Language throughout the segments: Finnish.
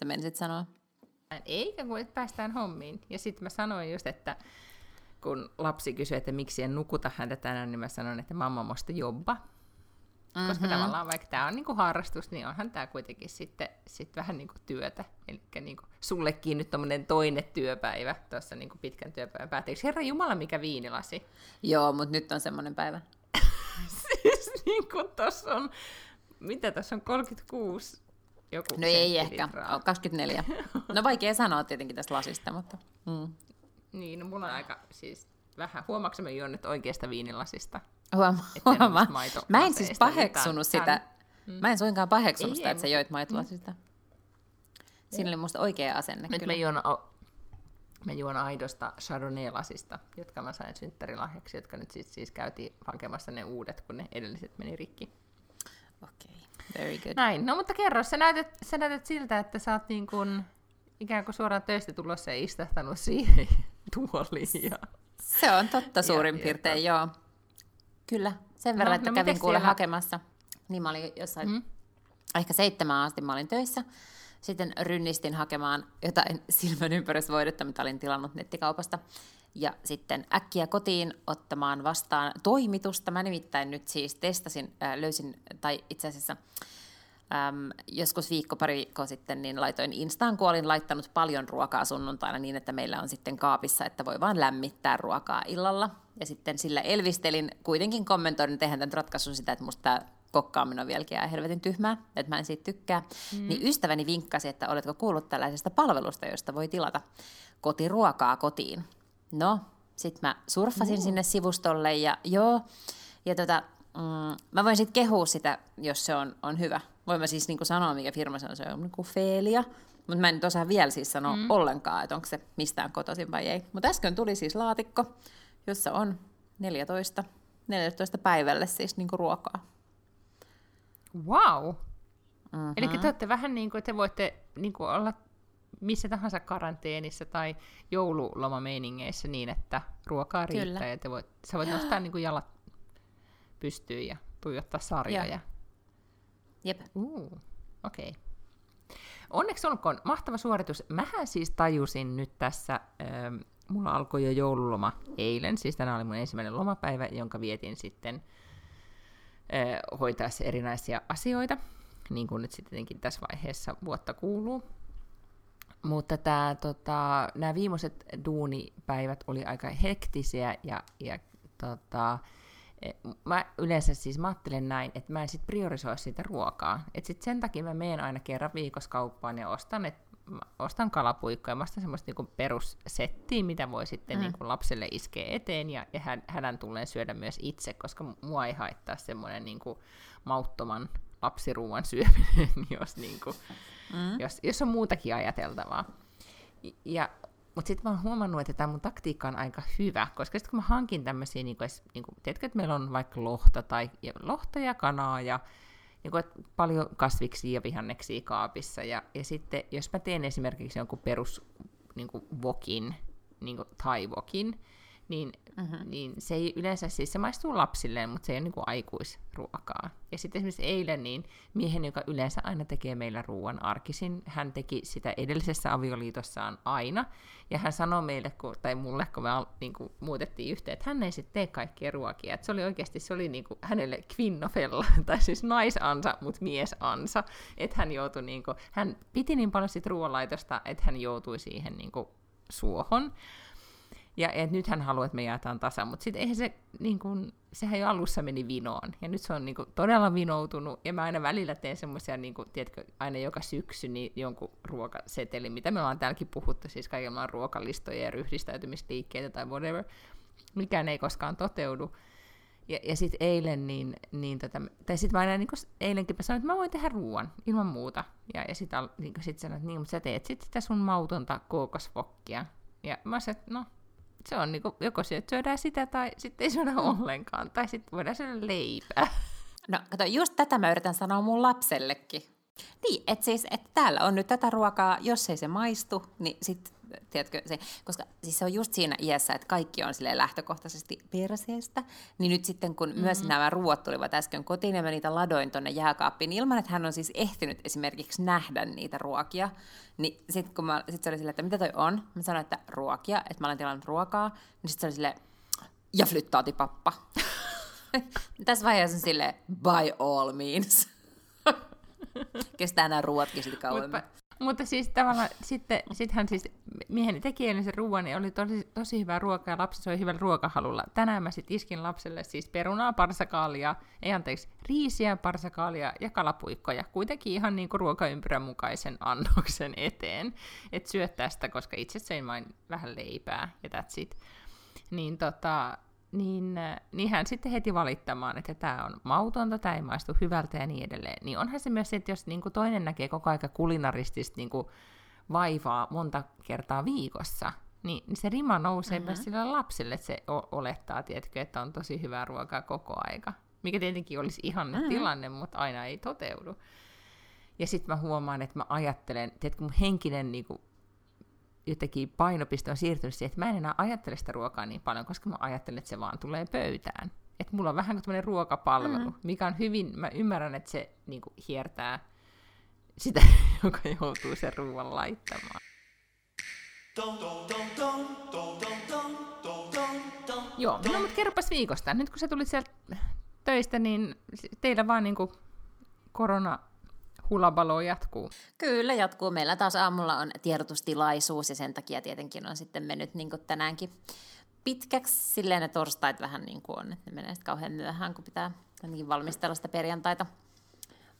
Sä menisit sanoa? Eikä kun että päästään hommiin. Ja sitten mä sanoin just, että kun lapsi kysyi, että miksi en nukuta häntä tänään, niin mä sanoin, että mamma musta jobba. Mm-hmm. Koska tavallaan vaikka tämä on niinku harrastus, niin onhan tämä kuitenkin sitten sit vähän niinku työtä. Eli niinku sullekin nyt tommonen toinen työpäivä tuossa niinku pitkän työpäivän päätteeksi. Herra Jumala, mikä viinilasi. Joo, mutta nyt on semmoinen päivä. siis niinku tossa on, mitä tässä on, 36 joku No ei ehkä, senttilitraa. on 24. No vaikea sanoa tietenkin tästä lasista, mutta... Mm. Niin, no mulla on aika siis vähän. Huomaatko mä juon nyt oikeasta viinilasista? Huomaa, Mä en siis paheksunut tää on- sitä. Mä en suinkaan paheksunut Ei, sitä, ei, että sä joit maitolasista. Siinä oli musta oikea asenne Nyt kyllä. mä juon, mä juon aidosta Chardonnay-lasista, jotka mä sain synttärilahjaksi, jotka nyt siis, siis käytiin hakemassa ne uudet, kun ne edelliset meni rikki. Okei, okay. Very good. Näin, no mutta kerro, sä näytät, sä näytät siltä, että sä oot niin kuin, ikään kuin suoraan töistä tulossa ja istahtanut siihen tuoliin. Ja... Se on totta suurin ja piirtein, joo. Kyllä, sen verran, No, että no kävin kuule siellä- hakemassa. Niin mä olin jossain, Mm. ehkä seitsemän asti mä olin töissä. Sitten rynnistin hakemaan jotain silmän ympärysvoidetta, mitä olin tilannut nettikaupasta. Ja sitten äkkiä kotiin ottamaan vastaan toimitusta. Mä nimittäin nyt siis testasin, äh, löysin, tai itse asiassa äm, joskus viikko pari viikkoa sitten, niin laitoin Instaan, kun olin laittanut paljon ruokaa sunnuntaina niin, että meillä on sitten kaapissa, että voi vaan lämmittää ruokaa illalla. Ja sitten sillä elvistelin, kuitenkin kommentoin, että tämän ratkaisu sitä, että musta tämä kokkaaminen on vieläkin ihan helvetin tyhmää, että mä en siitä tykkää. Mm. Niin ystäväni vinkkasi, että oletko kuullut tällaisesta palvelusta, josta voi tilata kotiruokaa kotiin. No, sitten mä surffasin uh. sinne sivustolle ja joo, ja tota, mm, mä voin sitten kehua sitä, jos se on, on hyvä. Voin mä siis niinku sanoa, mikä firma se on, se on niinku Feelia. Mutta mä en nyt osaa vielä siis sanoa mm. ollenkaan, että onko se mistään kotoisin vai ei. Mutta äsken tuli siis laatikko, jossa on 14, 14 päivälle siis niinku ruokaa. Wow! Mm-hmm. Eli te olette vähän niin kuin, että te voitte niin kuin olla missä tahansa karanteenissa tai joululomameiningeissä niin, että ruokaa riittää Kyllä. ja te voit, sä voit nostaa niin kuin jalat pystyyn ja tuijottaa sarjoja. Joo. Jep. Uh, okei. Okay. Onneksi olkoon mahtava suoritus. Mähän siis tajusin nyt tässä, ähm, mulla alkoi jo joululoma eilen, siis tänään oli mun ensimmäinen lomapäivä, jonka vietin sitten äh, hoitaessa erinäisiä asioita, niin kuin nyt sitten tässä vaiheessa vuotta kuuluu. Mutta tää, tota, nämä viimeiset duunipäivät oli aika hektisiä ja, ja tota, eh, mä yleensä siis mä ajattelen näin, että mä en sit priorisoi sitä ruokaa. Et sit sen takia mä menen aina kerran viikossa kauppaan ja ostan, et mä ostan kalapuikkoja, mä ostan semmoista niinku perussettiä, mitä voi sitten mm. niinku lapselle iskeä eteen ja, ja hän, hänen tulee syödä myös itse, koska mua ei haittaa semmoinen niinku mauttoman lapsiruuan syöminen, jos, niinku, mm. jos, jos on muutakin ajateltavaa. Ja, mutta sitten mä oon huomannut, että tämä mun taktiikka on aika hyvä, koska sitten kun mä hankin tämmöisiä, niin niin tiedätkö, että meillä on vaikka lohta tai ja lohta ja kanaa ja niin kuin, paljon kasviksia ja vihanneksia kaapissa. Ja, ja sitten jos mä teen esimerkiksi jonkun perus niin kuin wokin, niin kuin thai-wokin, niin, mm-hmm. niin se ei yleensä, siis se maistuu lapsilleen, mutta se ei ole niin kuin aikuisruokaa. Ja sitten esimerkiksi eilen niin miehen, joka yleensä aina tekee meillä ruoan arkisin, hän teki sitä edellisessä avioliitossaan aina, ja hän sanoi meille, kun, tai mulle, kun me al- niin kuin, muutettiin yhteen, että hän ei sitten tee kaikkia ruokia. Että se oli oikeasti, se oli niin kuin, hänelle kvinnofella, tai siis naisansa, mutta miesansa, että hän joutui, niin kuin, hän piti niin paljon sit ruoanlaitosta, että hän joutui siihen niin kuin, suohon. Ja et nyt hän haluaa, että me jaetaan tasan, mutta sitten eihän se, niin kun, sehän jo alussa meni vinoon, ja nyt se on niin kun, todella vinoutunut, ja mä aina välillä teen semmoisia, niin kun, tiedätkö, aina joka syksy niin jonkun ruokaseteli, mitä me ollaan täälläkin puhuttu, siis kaikilla on ruokalistoja ja ryhdistäytymisliikkeitä tai whatever, mikään ei koskaan toteudu. Ja, ja sitten eilen, niin, niin tota, tai sitten mä aina niin eilenkin mä sanoin, että mä voin tehdä ruoan ilman muuta. Ja, ja sitten niin sit sanoin, että niin, mutta sä teet sitten sitä sun mautonta kookosvokkia. Ja mä sanoin, että no, se on niin kuin, joko syödään sitä tai sitten ei syödä mm. ollenkaan. Tai sitten voidaan syödä leipää. No kato, just tätä mä yritän sanoa mun lapsellekin. Niin, että siis, että täällä on nyt tätä ruokaa, jos ei se maistu, niin sitten tiedätkö, se, koska siis se on just siinä iässä, että kaikki on sille lähtökohtaisesti perseestä, niin nyt sitten kun mm-hmm. myös nämä ruoat tulivat äsken kotiin ja mä niitä ladoin tuonne jääkaappiin, niin ilman että hän on siis ehtinyt esimerkiksi nähdä niitä ruokia, niin sitten kun mä, sit se oli silleen, että mitä toi on, mä sanoin, että ruokia, että mä olen tilannut ruokaa, niin sitten se oli silleen, ja flyttaatipappa. Tässä vaiheessa on silleen, by all means. Kestää nämä ruoatkin sitten kauemmin. Mutta siis tavallaan sitten sit hän siis, mieheni teki eilen sen ruoan, niin oli tosi, tosi hyvää ruokaa ja lapsi soi hyvällä ruokahalulla. Tänään mä sitten iskin lapselle siis perunaa, parsakaalia, ei anteeksi, riisiä, parsakaalia ja kalapuikkoja. Kuitenkin ihan niin kuin ruokaympyrän mukaisen annoksen eteen. Että syö tästä, koska itse söin vain vähän leipää ja that's it. Niin tota, niin, niin hän sitten heti valittamaan, että tämä on mautonta, tämä ei maistu hyvältä ja niin edelleen. Niin onhan se myös se, että jos niin kuin toinen näkee koko aika kulinaristista niin kuin vaivaa monta kertaa viikossa, niin, niin se rima nousee mm-hmm. myös sillä lapselle, että se olettaa, tiedätkö, että on tosi hyvää ruokaa koko aika. Mikä tietenkin olisi ihanne mm-hmm. tilanne, mutta aina ei toteudu. Ja sitten mä huomaan, että mä ajattelen, tiedätkö, mun henkinen niin kuin, jotenkin painopiste on siirtynyt siihen, että mä en enää ajattele sitä ruokaa niin paljon, koska mä ajattelen, että se vaan tulee pöytään. Että mulla on vähän kuin tämmöinen ruokapalvelu, mm. mikä on hyvin, mä ymmärrän, että se niin kuin, hiertää sitä, joka joutuu sen ruoan laittamaan. Joo, no mutta kerropas viikosta. Nyt kun sä tulit sieltä töistä, niin teillä vaan niin kuin korona hulabalo jatkuu. Kyllä jatkuu. Meillä taas aamulla on tiedotustilaisuus ja sen takia tietenkin on sitten mennyt niin tänäänkin pitkäksi. Silleen ne torstait vähän niin kuin on, että ne menee sitten kauhean myöhään, kun pitää valmistella sitä perjantaita.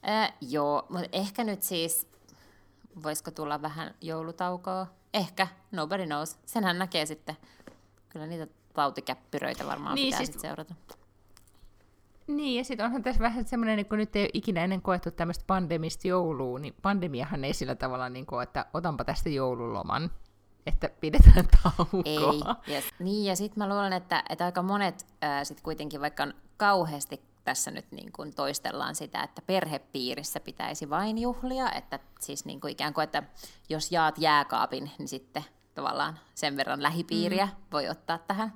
Ää, joo, mutta ehkä nyt siis, voisiko tulla vähän joulutaukoa? Ehkä, nobody knows. Senhän näkee sitten. Kyllä niitä tautikäppyröitä varmaan niin, pitää siis... seurata. Niin, ja sitten onhan tässä vähän semmoinen, niin kun nyt ei ole ikinä ennen koettu tämmöistä pandemista joulua, niin pandemiahan ei sillä tavalla, niin kuin, että otanpa tästä joululoman, että pidetään taukoa. Ei, yes. Niin, ja sitten mä luulen, että, että aika monet äh, sitten kuitenkin, vaikka on kauheasti tässä nyt niin kuin toistellaan sitä, että perhepiirissä pitäisi vain juhlia, että siis niin kuin ikään kuin, että jos jaat jääkaapin, niin sitten tavallaan sen verran lähipiiriä mm. voi ottaa tähän.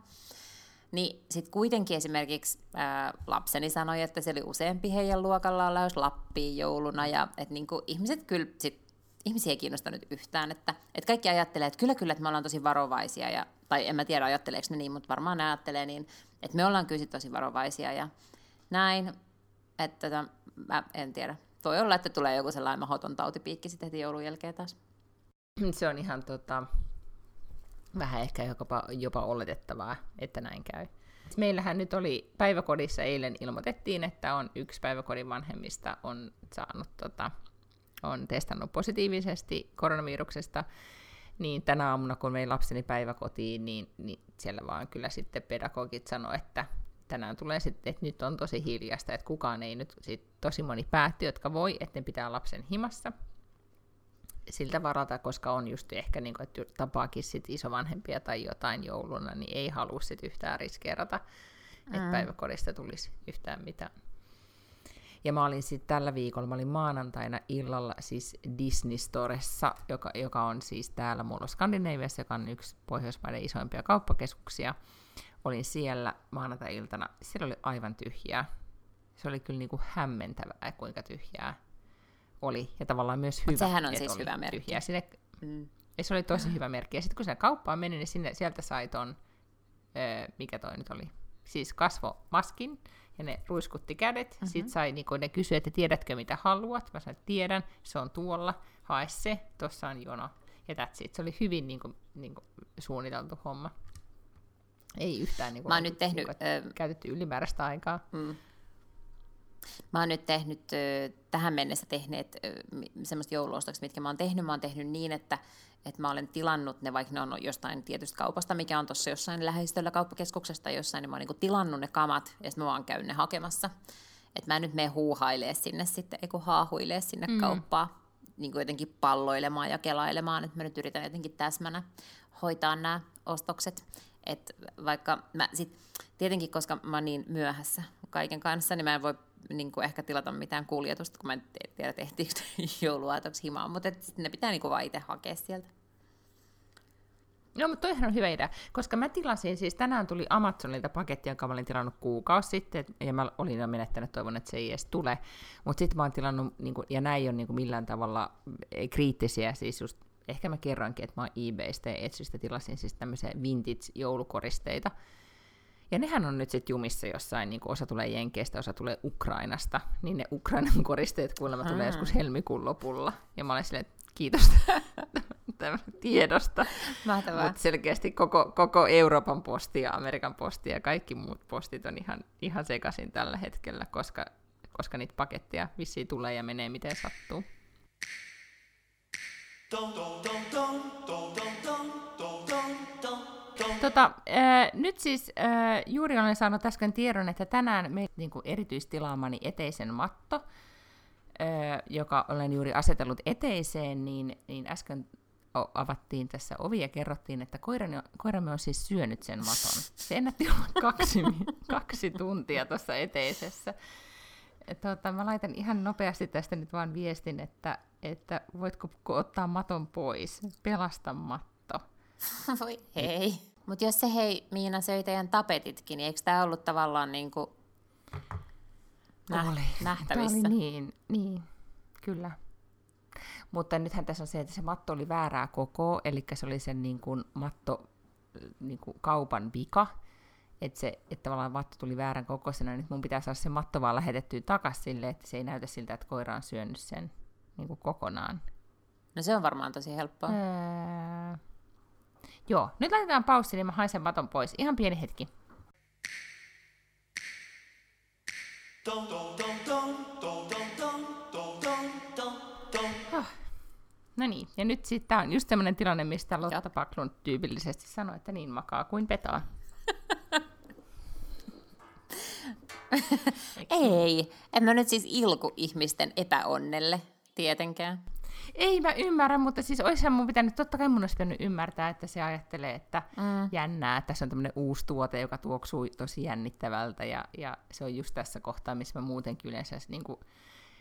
Niin sitten kuitenkin esimerkiksi ää, lapseni sanoi, että se oli useampi heidän luokallaan lähes Lappiin jouluna, ja että niinku, ihmiset kyllä sit, ihmisiä ei kiinnostanut yhtään, että, että kaikki ajattelee, että kyllä kyllä, että me ollaan tosi varovaisia, ja, tai en mä tiedä ajatteleeko ne niin, mutta varmaan ne ajattelee niin, että me ollaan kyllä tosi varovaisia, ja näin, että tota, mä en tiedä. Voi olla, että tulee joku sellainen mahoton tautipiikki sitten heti joulun jälkeen taas. Se on ihan tota, vähän ehkä jopa, jopa oletettavaa, että näin käy. Meillähän nyt oli päiväkodissa eilen ilmoitettiin, että on yksi päiväkodin vanhemmista on saanut tota, on testannut positiivisesti koronaviruksesta, niin tänä aamuna, kun meidän lapseni päiväkotiin, niin, niin siellä vaan kyllä sitten pedagogit sanoi, että tänään tulee sitten, että nyt on tosi hiljasta, että kukaan ei nyt, sit tosi moni päätti, jotka voi, että ne pitää lapsen himassa, siltä varata, koska on just ehkä, niin kuin, että tapaakin sit isovanhempia tai jotain jouluna, niin ei halua sit yhtään riskeerata, että mm. päiväkodista tulisi yhtään mitään. Ja mä olin sitten tällä viikolla, mä olin maanantaina illalla siis Disney Storessa, joka, joka on siis täällä mulla Skandinaviassa, joka on yksi Pohjoismaiden isoimpia kauppakeskuksia. Olin siellä maanantai-iltana, siellä oli aivan tyhjää. Se oli kyllä niinku hämmentävää, kuinka tyhjää oli, ja tavallaan myös hyvä. Mut sehän on siis hyvä merkki. Tyhjää. Sinne, mm. Ja se oli tosi hyvä merkki. Ja sitten kun se kauppaan meni, niin sinne, sieltä sai ton, öö, mikä toi nyt oli, siis kasvomaskin, ja ne ruiskutti kädet. Mm-hmm. Sitten sai, niin ne kysyi, että tiedätkö mitä haluat. Mä sanoin, että tiedän, se on tuolla, hae se, tuossa on jono. Ja that's it. Se oli hyvin niin kuin, niin kuin, suunniteltu homma. Ei yhtään niin kuin, Mä oon nyt tehnyt... Niin kuin, käytetty ylimääräistä aikaa. Mm Mä oon nyt tehnyt tähän mennessä tehneet semmoista jouluostokset, mitkä mä oon tehnyt. Mä oon tehnyt niin, että, että mä olen tilannut ne, vaikka ne on jostain tietystä kaupasta, mikä on tuossa jossain läheistöllä kauppakeskuksesta jossain, niin mä oon niin tilannut ne kamat ja sitten mä vaan käyn ne hakemassa. Että mä en nyt mene huuhailee sinne sitten, eiku haahuilee sinne mm. kauppaan, niin kuin jotenkin palloilemaan ja kelailemaan, että mä nyt yritän jotenkin täsmänä hoitaa nämä ostokset. Et vaikka mä sit, tietenkin, koska mä oon niin myöhässä kaiken kanssa, niin mä en voi niin kuin ehkä tilata mitään kuljetusta, kun mä en tiedä tehtiinkö jouluaatoksi himaan, mutta ne pitää niin kuin vaan itse hakea sieltä. No, mutta toihan on hyvä idea, koska mä tilasin, siis tänään tuli Amazonilta paketti, jonka mä olin tilannut kuukausi sitten, ja mä olin jo menettänyt, toivon, että se ei edes tule, mutta sitten mä oon tilannut, niin kuin, ja näin ei ole niin kuin millään tavalla kriittisiä, siis just, ehkä mä kerroinkin, että mä oon eBaystä ja Etsystä tilasin siis tämmöisiä vintage-joulukoristeita, ja nehän on nyt sitten jumissa jossain, niin osa tulee Jenkeistä, osa tulee Ukrainasta, niin ne Ukrainan koristeet kuulemma tulee joskus helmikuun lopulla. Ja mä olen silleen, kiitos tiedosta. Mutta selkeästi koko, koko Euroopan posti ja Amerikan posti ja kaikki muut postit on ihan, ihan sekaisin tällä hetkellä, koska, koska niitä paketteja vissiin tulee ja menee miten sattuu. Tota, äh, nyt siis äh, juuri olen saanut äsken tiedon, että tänään me niin kuin erityistilaamani eteisen matto, äh, joka olen juuri asetellut eteiseen, niin, niin äsken avattiin tässä ovi ja kerrottiin, että koirani, koiramme on siis syönyt sen maton. Se ennätti olla kaksi, kaksi tuntia tuossa eteisessä. Tota, mä laitan ihan nopeasti tästä nyt vaan viestin, että, että voitko ottaa maton pois, pelasta matto. Voi ei. Mutta jos se hei, Miina söi teidän tapetitkin, niin eikö tämä ollut tavallaan niin kuin nä- oli. nähtävissä? Tämä oli niin, niin, kyllä. Mutta nythän tässä on se, että se matto oli väärää koko, eli se oli sen niin kuin matto niin kuin kaupan vika, että, se, että tavallaan matto tuli väärän kokoisena, niin nyt mun pitää saada se matto vaan lähetettyä takaisin sille, että se ei näytä siltä, että koira on syönyt sen niin kuin kokonaan. No se on varmaan tosi helppoa. Öö, Joo, nyt laitetaan paussi, niin mä haen sen maton pois. Ihan pieni hetki. Oh. No niin, ja nyt sitten tämä on just semmoinen tilanne, mistä Lotta Paklund tyypillisesti sanoo, että niin makaa kuin petaa. Ei, en mä nyt siis ilku ihmisten epäonnelle, tietenkään. Ei mä ymmärrä, mutta siis olisihan mun pitänyt, totta kai mun olisi pitänyt ymmärtää, että se ajattelee, että mm. jännää, että tässä on tämmöinen uusi tuote, joka tuoksuu tosi jännittävältä, ja, ja se on just tässä kohtaa, missä mä muutenkin yleensä, niin kuin,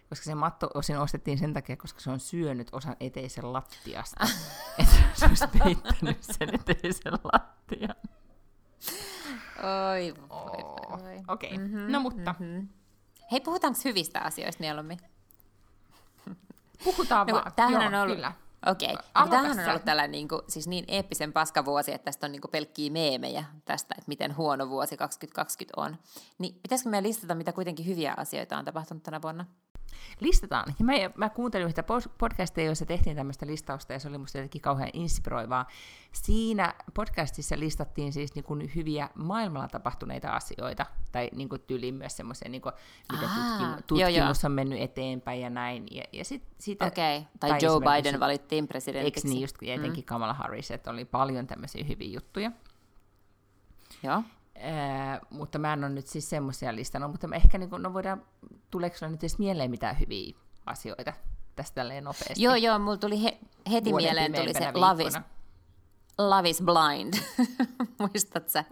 koska se matto osin ostettiin sen takia, koska se on syönyt osan eteisen lattiasta, että se olisi peittänyt sen eteisen lattian. Oi, voi, voi, voi. Okei, okay. mm-hmm, no mutta. Mm-hmm. Hei, puhutaanko hyvistä asioista mieluummin? Puhutaan no, vaan. Tämähän Joo, on ollut, kyllä. Okei, okay. tämähän on ollut tällainen niin kuin, siis niin eeppisen paskavuosi, että tästä on niin kuin pelkkiä meemejä tästä, että miten huono vuosi 2020 on. Niin pitäisikö meidän listata, mitä kuitenkin hyviä asioita on tapahtunut tänä vuonna? Listataan. Ja mä, mä kuuntelin yhtä podcastia, jossa tehtiin tämmöistä listausta, ja se oli musta jotenkin kauhean inspiroivaa. Siinä podcastissa listattiin siis niin kuin hyviä maailmalla tapahtuneita asioita, tai niin kuin tyyliin myös semmoisia, niin kuin, miten tutkimu- tutkimus joo, joo. on mennyt eteenpäin ja näin. Ja, ja sit, siitä, okay. Tai, tai Joe Biden valittiin presidentiksi. Eikö niin, just etenkin mm. Kamala Harris, että oli paljon tämmöisiä hyviä juttuja. Joo. Ää, mutta mä en ole nyt siis semmoisia listannut, mutta ehkä niin kun, no voidaan, tuleeko nyt edes mieleen mitään hyviä asioita tästä tälleen nopeasti? Joo, joo, mulla tuli he, heti Vuoden mieleen tuli se Love is, Love is Blind. Muistat sä?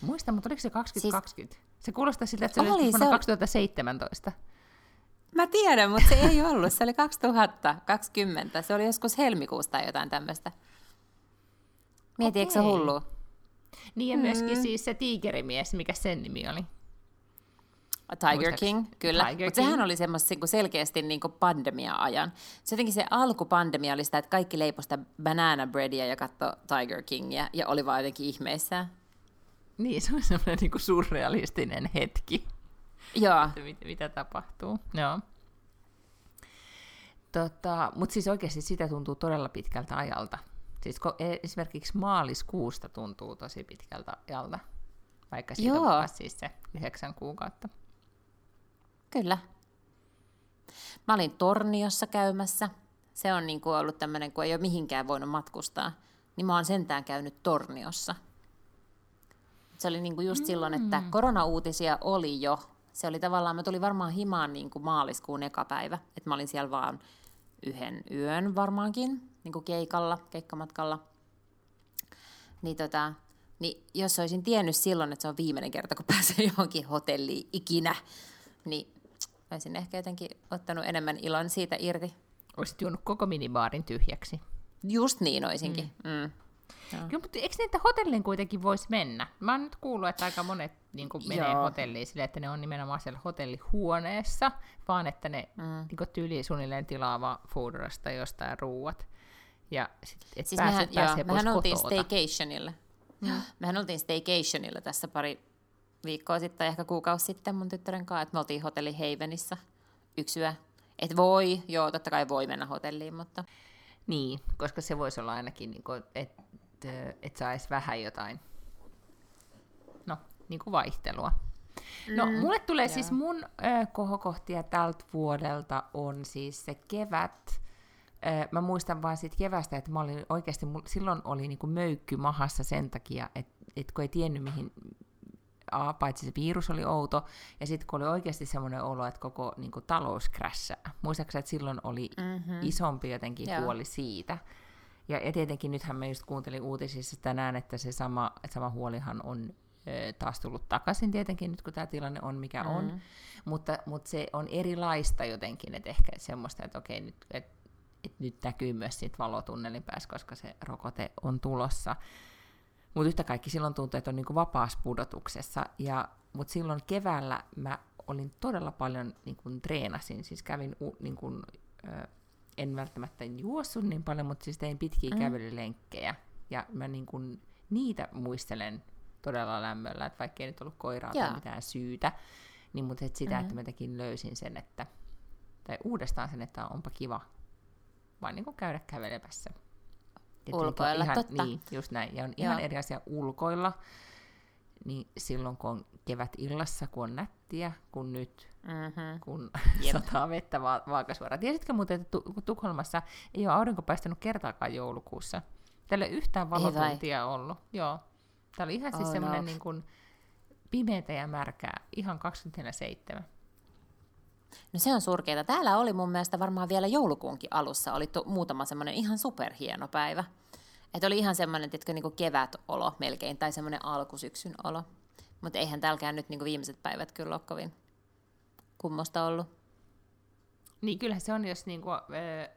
Muistan, mutta oliko se 2020? Siis... Se kuulostaa siltä, että se oli, oli vuonna se 2017. Mä tiedän, mutta se ei ollut. Se oli 2020. Se oli joskus helmikuusta tai jotain tämmöistä. Mieti, okay. eikö se hullu? Niin ja myöskin mm. siis se tiikerimies, mikä sen nimi oli. Tiger Muistaks? King, kyllä. Mutta sehän oli semmoista niin selkeästi niin pandemia-ajan. Se jotenkin se alkupandemia oli sitä, että kaikki leipoi sitä banana breadia ja katsoi Tiger Kingia ja oli vaan jotenkin ihmeissään. Niin, se oli semmoinen niin surrealistinen hetki. Joo. Mitä, mitä tapahtuu. Joo. Tota, Mutta siis oikeasti sitä tuntuu todella pitkältä ajalta. Siis e- esimerkiksi maaliskuusta tuntuu tosi pitkältä ajalta, vaikka siitä Joo. on siis se yhdeksän kuukautta. Kyllä. Mä olin Torniossa käymässä. Se on niin kuin ollut tämmöinen, kun ei ole mihinkään voinut matkustaa. Niin mä oon sentään käynyt Torniossa. Se oli niin kuin just mm. silloin, että koronauutisia oli jo. Se oli tavallaan, mä tulin varmaan himaan niin kuin maaliskuun eka päivä. Että mä olin siellä vaan yhden yön varmaankin, niin kuin keikalla, keikkamatkalla. Niin, tota, niin jos olisin tiennyt silloin, että se on viimeinen kerta, kun pääsee johonkin hotelliin ikinä, niin olisin ehkä jotenkin ottanut enemmän ilon siitä irti. Olisit juonut koko minibaarin tyhjäksi. Just niin olisinkin. Mm. Mm. Joo, mutta eikö niitä hotelliin kuitenkin voisi mennä? Mä oon nyt kuullut, että aika monet niin kuin menee Joo. hotelliin sille, että ne on nimenomaan siellä hotellihuoneessa, vaan että ne mm. niin kuin tyyliin suunnilleen tilaa foodorasta jostain ruuat. Ja sit, et siis pääset, mehän, pääsee joo, mehän oltiin staycationilla. Mm. Mehän oltiin staycationilla tässä pari viikkoa sitten, ehkä kuukausi sitten mun tyttären kanssa, että me oltiin hotelli Havenissa yksi yö. Et voi, joo, totta kai voi mennä hotelliin, mutta... Niin, koska se voisi olla ainakin, niin että et saisi vähän jotain no, niin kuin vaihtelua. No, mm, mulle tulee joo. siis mun ö, kohokohtia tältä vuodelta on siis se kevät. Ö, mä muistan vaan siitä kevästä, että mä olin oikeasti, silloin oli niinku möykky mahassa sen takia, että et kun ei tiennyt mihin, A, paitsi se virus oli outo, ja sitten kun oli oikeasti semmoinen olo, että koko niin kuin, talous krässää. Muistaakseni, että silloin oli mm-hmm. isompi jotenkin Joo. huoli siitä. Ja, ja tietenkin nythän mä just kuuntelin uutisissa tänään, että se sama, että sama huolihan on ö, taas tullut takaisin tietenkin nyt, kun tämä tilanne on mikä mm. on. Mutta, mutta se on erilaista jotenkin, että ehkä semmoista, että okei, nyt, et, et nyt näkyy myös siitä valotunnelin päässä, koska se rokote on tulossa. Mutta yhtä kaikki silloin tuntuu, että on niinku vapaassa pudotuksessa. Ja, mutta silloin keväällä mä olin todella paljon niin kuin treenasin, siis kävin niin kuin, ö, en välttämättä juossut niin paljon, mutta siis tein pitkiä mm. kävelylenkkejä. Ja mä niin kuin niitä muistelen todella lämmöllä, että vaikka ei nyt ollut koiraa tai mitään syytä, niin mutta et sitä, mm-hmm. että mä tekin löysin sen, että, tai uudestaan sen, että onpa kiva vain niin kuin käydä kävelemässä. ulkoilla, ihan, totta. Niin, just näin. Ja on Joo. ihan eri asia ulkoilla, niin silloin kun on kevät illassa, kun on nättiä, kun nyt, mm-hmm. kun yep. sataa vettä va- vaakasuoraan. Tiesitkö muuten, että tu- Tukholmassa ei ole aurinko paistanut kertaakaan joulukuussa? Täällä ei yhtään valotuntia ollut. Joo. Täällä oli ihan siis oh, semmoinen no. niin kuin pimeätä ja märkää, ihan 24-7. No se on surkeita. Täällä oli mun mielestä varmaan vielä joulukuunkin alussa oli tu- muutama semmoinen ihan superhieno päivä. Että oli ihan semmoinen, että niin kevätolo melkein, tai semmoinen alkusyksyn olo. Mutta eihän täälläkään nyt niin viimeiset päivät kyllä ole kovin kummosta ollut. Niin kyllähän se on, jos niin kuin,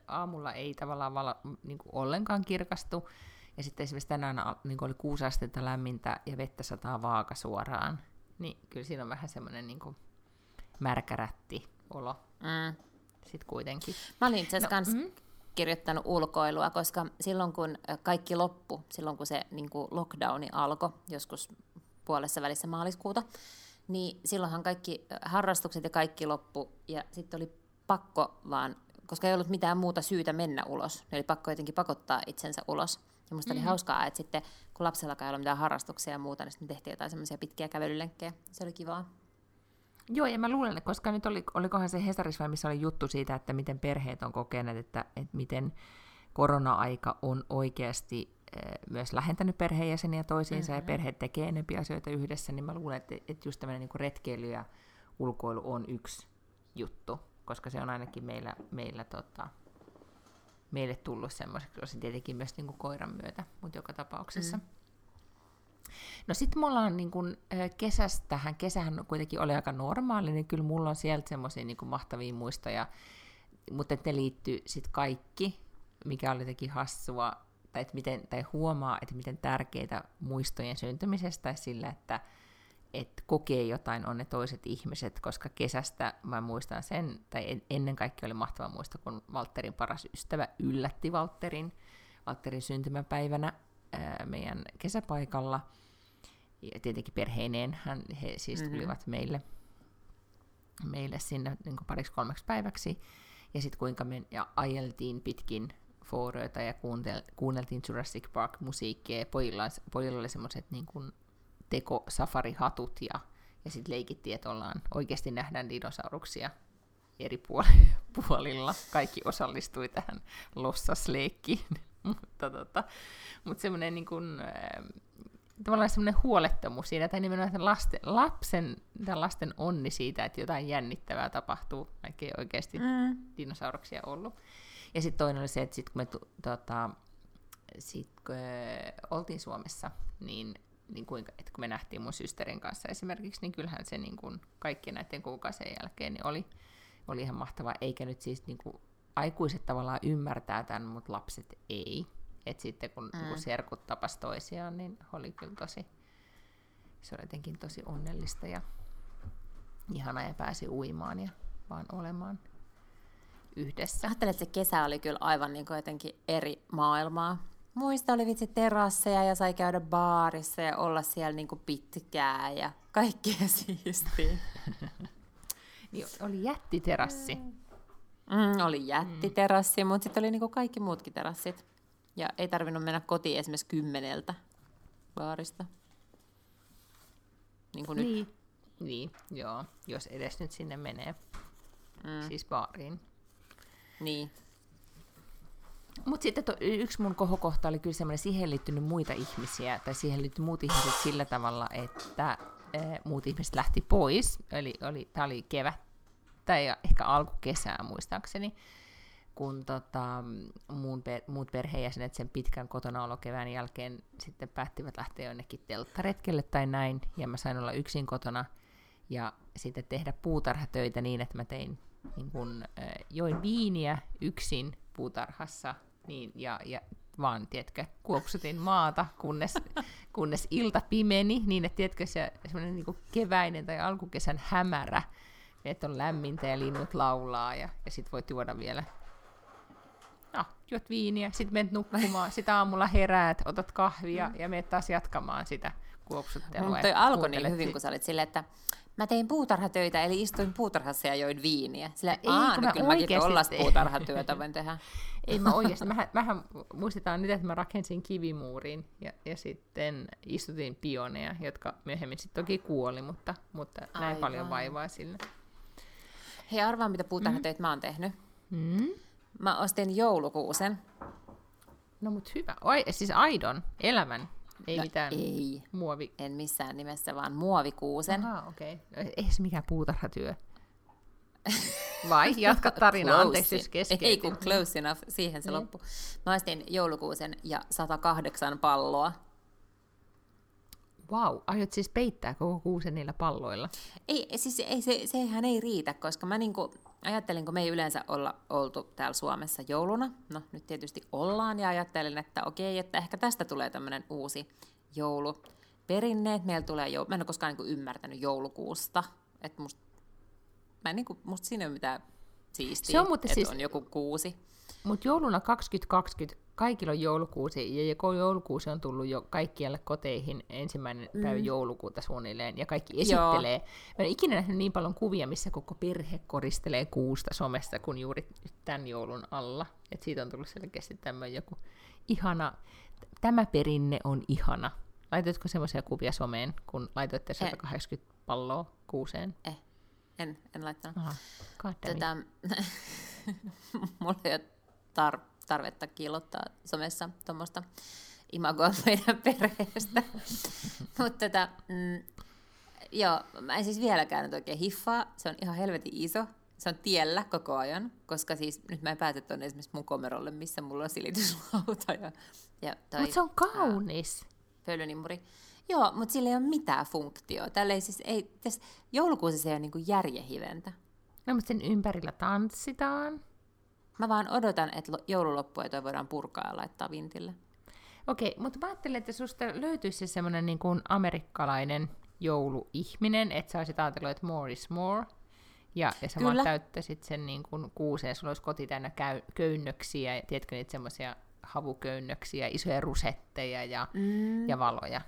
aamulla ei tavallaan vala, niin kuin ollenkaan kirkastu, ja sitten esimerkiksi tänään niin kuin oli kuusi astetta lämmintä ja vettä sataa vaaka suoraan, niin kyllä siinä on vähän semmoinen niin märkärätti olo. Mm. Sitten kuitenkin. Mä olin itse asiassa no, mm kirjoittanut ulkoilua, koska silloin kun kaikki loppu, silloin kun se niin kuin lockdowni alkoi joskus puolessa välissä maaliskuuta, niin silloinhan kaikki harrastukset ja kaikki loppu, ja sitten oli pakko vaan, koska ei ollut mitään muuta syytä mennä ulos, niin oli pakko jotenkin pakottaa itsensä ulos. Ja musta mm. oli hauskaa, että sitten kun lapsella ei ollut mitään harrastuksia ja muuta, niin sitten tehtiin jotain semmoisia pitkiä kävelylenkkejä. Se oli kivaa. Joo, ja mä luulen, koska nyt oli, olikohan se Hesaris missä oli juttu siitä, että miten perheet on kokeneet, että, että miten korona-aika on oikeasti äh, myös lähentänyt perheenjäseniä toisiinsa, mm-hmm. ja perheet tekee enempi asioita yhdessä, niin mä luulen, että, että just tämmöinen niin retkeily ja ulkoilu on yksi juttu, koska se on ainakin meillä, meillä tota, meille tullut semmoiseksi, osin tietenkin myös niin kuin koiran myötä, mutta joka tapauksessa. Mm. No sitten mulla on niin kun, kesästähän, kesähän kuitenkin oli aika normaali, niin kyllä mulla on sieltä semmoisia niin mahtavia muistoja, mutta ne liittyy sitten kaikki, mikä oli jotenkin hassua, tai, että miten, tai huomaa, että miten tärkeitä muistojen syntymisestä sillä, että et kokee jotain on ne toiset ihmiset, koska kesästä mä muistan sen, tai ennen kaikkea oli mahtava muista, kun Valterin paras ystävä yllätti Valterin, Valterin syntymäpäivänä ää, meidän kesäpaikalla – ja tietenkin perheineen hän, he siis mm-hmm. tulivat meille, meille sinne niin pariksi kolmeksi päiväksi. Ja sitten kuinka me ja ajeltiin pitkin fooroita ja kuuntel, kuunneltiin Jurassic Park-musiikkia. Pojilla, pojilla oli semmoiset niin teko-safarihatut ja, Ja sitten leikittiin, että ollaan, oikeasti nähdään dinosauruksia eri puoli- puolilla. Kaikki osallistui tähän lossasleikkiin. Mutta tota, mut semmoinen niin kuin, tavallaan semmoinen huolettomuus siinä, tai nimenomaan lasten, lapsen, tai lasten onni siitä, että jotain jännittävää tapahtuu, vaikka ei oikeasti mm. dinosauruksia ollut. Ja sitten toinen oli se, että sitten kun me tu, tota, sit, kun, ö, oltiin Suomessa, niin, niin kuinka, että kun me nähtiin mun systerin kanssa esimerkiksi, niin kyllähän se niin kuin kaikkien näiden kuukausien jälkeen niin oli, oli ihan mahtavaa, eikä nyt siis niin kuin, aikuiset tavallaan ymmärtää tämän, mutta lapset ei. Et sitten kun, mm. kun serkut tapas toisiaan, niin oli kyllä tosi, se oli jotenkin tosi onnellista ja ihana ja pääsi uimaan ja vaan olemaan yhdessä. Ajattelen, että se kesä oli kyllä aivan niin kuin jotenkin eri maailmaa. Muista oli vitsi terasseja ja sai käydä baarissa ja olla siellä niin kuin pitkään ja kaikkea siistiä. niin oli jättiterassi. Mm, oli jättiterassi, mm. mutta sitten oli niin kuin kaikki muutkin terassit. Ja ei tarvinnut mennä kotiin esimerkiksi kymmeneltä baarista. Niin kuin niin. nyt. Niin, joo. Jos edes nyt sinne menee. Mm. Siis baariin. Niin. Mutta sitten to, yksi mun kohokohta oli kyllä semmoinen, siihen liittynyt muita ihmisiä, tai siihen liittyy muut ihmiset sillä tavalla, että e, muut ihmiset lähti pois. Eli oli, tämä oli kevät, tai ehkä alkukesää muistaakseni kun tota, muun per, muut perheenjäsenet sen pitkän kotona olokevään jälkeen sitten päättivät lähteä jonnekin telttaretkelle tai näin, ja mä sain olla yksin kotona ja sitten tehdä puutarhatöitä niin, että mä tein niin kun, join viiniä yksin puutarhassa niin, ja, ja vaan, tiedätkö, kuoksutin maata, kunnes, kunnes ilta pimeni, niin että, tiedätkö, se semmoinen niin keväinen tai alkukesän hämärä, että on lämmintä ja linnut laulaa ja, ja sitten voit juoda vielä no, juot viiniä, sitten menet nukkumaan, sitten aamulla heräät, otat kahvia mm. ja menet taas jatkamaan sitä kuoksuttelua. Mutta toi alkoi niin hyvin, kun sä olit silleen, että mä tein puutarhatöitä, eli istuin puutarhassa ja join viiniä. Sillä, ei, aah, nyt kyllä mäkin tuollaista puutarhatyötä voin tehdä. ei mä oikeasti, mähän, mähän muistetaan nyt, että mä rakensin kivimuurin ja, ja sitten istutin pioneja, jotka myöhemmin sitten toki kuoli, mutta, mutta näin Aivan. paljon vaivaa sillä. Hei, arvaa mitä puutarhatöitä mm. mä oon tehnyt. Mm. Mä ostin joulukuusen. No mut hyvä. Oi, siis aidon, elämän. Ei no, mitään ei. muovi. En missään nimessä, vaan muovikuusen. Aha, okei. Okay. No, ei se mikään puutarhatyö. Vai? Jatka tarinaa, anteeksi jos keskeytin. Ei kun close enough, siihen se mm. loppu. Mä ostin joulukuusen ja 108 palloa Vau, aiot siis peittää koko kuusen niillä palloilla? Ei, siis ei, se, sehän ei riitä, koska mä niinku, ajattelin, kun me ei yleensä olla oltu täällä Suomessa jouluna, no nyt tietysti ollaan, ja ajattelin, että okei, että ehkä tästä tulee tämmöinen uusi jouluperinne, että meillä tulee, jou- mä en ole koskaan niinku ymmärtänyt joulukuusta, että musta, mä en niinku, musta siinä ei ole mitään siistiä, se on, että siis, on joku kuusi. Mutta jouluna 2020 kaikilla on joulukuusi, ja joulukuusi on tullut jo kaikkialle koteihin ensimmäinen mm. päivä joulukuuta suunnilleen, ja kaikki esittelee. Joo. Mä en ikinä nähnyt niin paljon kuvia, missä koko perhe koristelee kuusta somesta kuin juuri tämän joulun alla. Et siitä on tullut selkeästi tämmöinen joku ihana, tämä perinne on ihana. Laitoitko semmoisia kuvia someen, kun laitoitte 180 eh. palloa kuuseen? Eh. En, en laittanut. Aha, Tätä, mulla ei ole tar- tarvetta kiillottaa somessa tuommoista imagoa meidän perheestä. Mutta tota, mm, joo, mä en siis vieläkään nyt oikein hiffaa. Se on ihan helvetin iso. Se on tiellä koko ajan, koska siis nyt mä en pääse tuonne esimerkiksi mun komerolle, missä mulla on silityslauta. Ja, ja mutta se on kaunis. Pölynimuri. Joo, mutta sillä ei ole mitään funktioa. Tällä ei siis, ei, tässä joulukuussa se ei ole niin järjehiventä. No, mutta sen ympärillä tanssitaan. Mä vaan odotan, että joululoppu toi voidaan purkaa ja laittaa vintille. Okei, mutta mä ajattelin, että susta löytyisi semmoinen niin kuin amerikkalainen jouluihminen, että sä olisit ajatellut, että more is more. Ja, ja sä Kyllä. vaan täyttäisit sen niin kuin kuuseen, sulla olisi koti täynnä käy, köynnöksiä, ja tiedätkö niitä semmoisia havuköynnöksiä, isoja rusetteja ja, mm. ja valoja.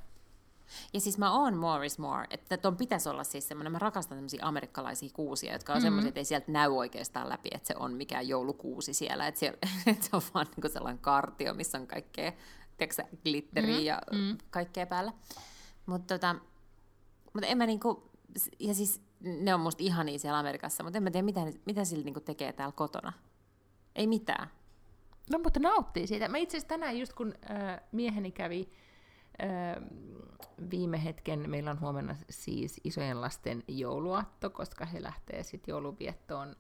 Ja siis mä oon Morris Moore, että ton pitäisi olla siis semmoinen, mä rakastan semmoisia amerikkalaisia kuusia, jotka on mm-hmm. semmoisia, että ei sieltä näy oikeastaan läpi, että se on mikään joulukuusi siellä, että, siellä, että se on vaan niin sellainen kartio, missä on kaikkea tiedätkö, glitteriä mm-hmm. ja mm-hmm. kaikkea päällä. Mutta tota, mutta en mä niinku, ja siis ne on musta ihania siellä Amerikassa, mutta en mä tiedä, mitä, mitä sillä niinku tekee täällä kotona. Ei mitään. No mutta nauttii siitä. Mä itse asiassa tänään just kun äh, mieheni kävi viime hetken, meillä on huomenna siis isojen lasten jouluatto, koska he lähtee sitten jouluviettoon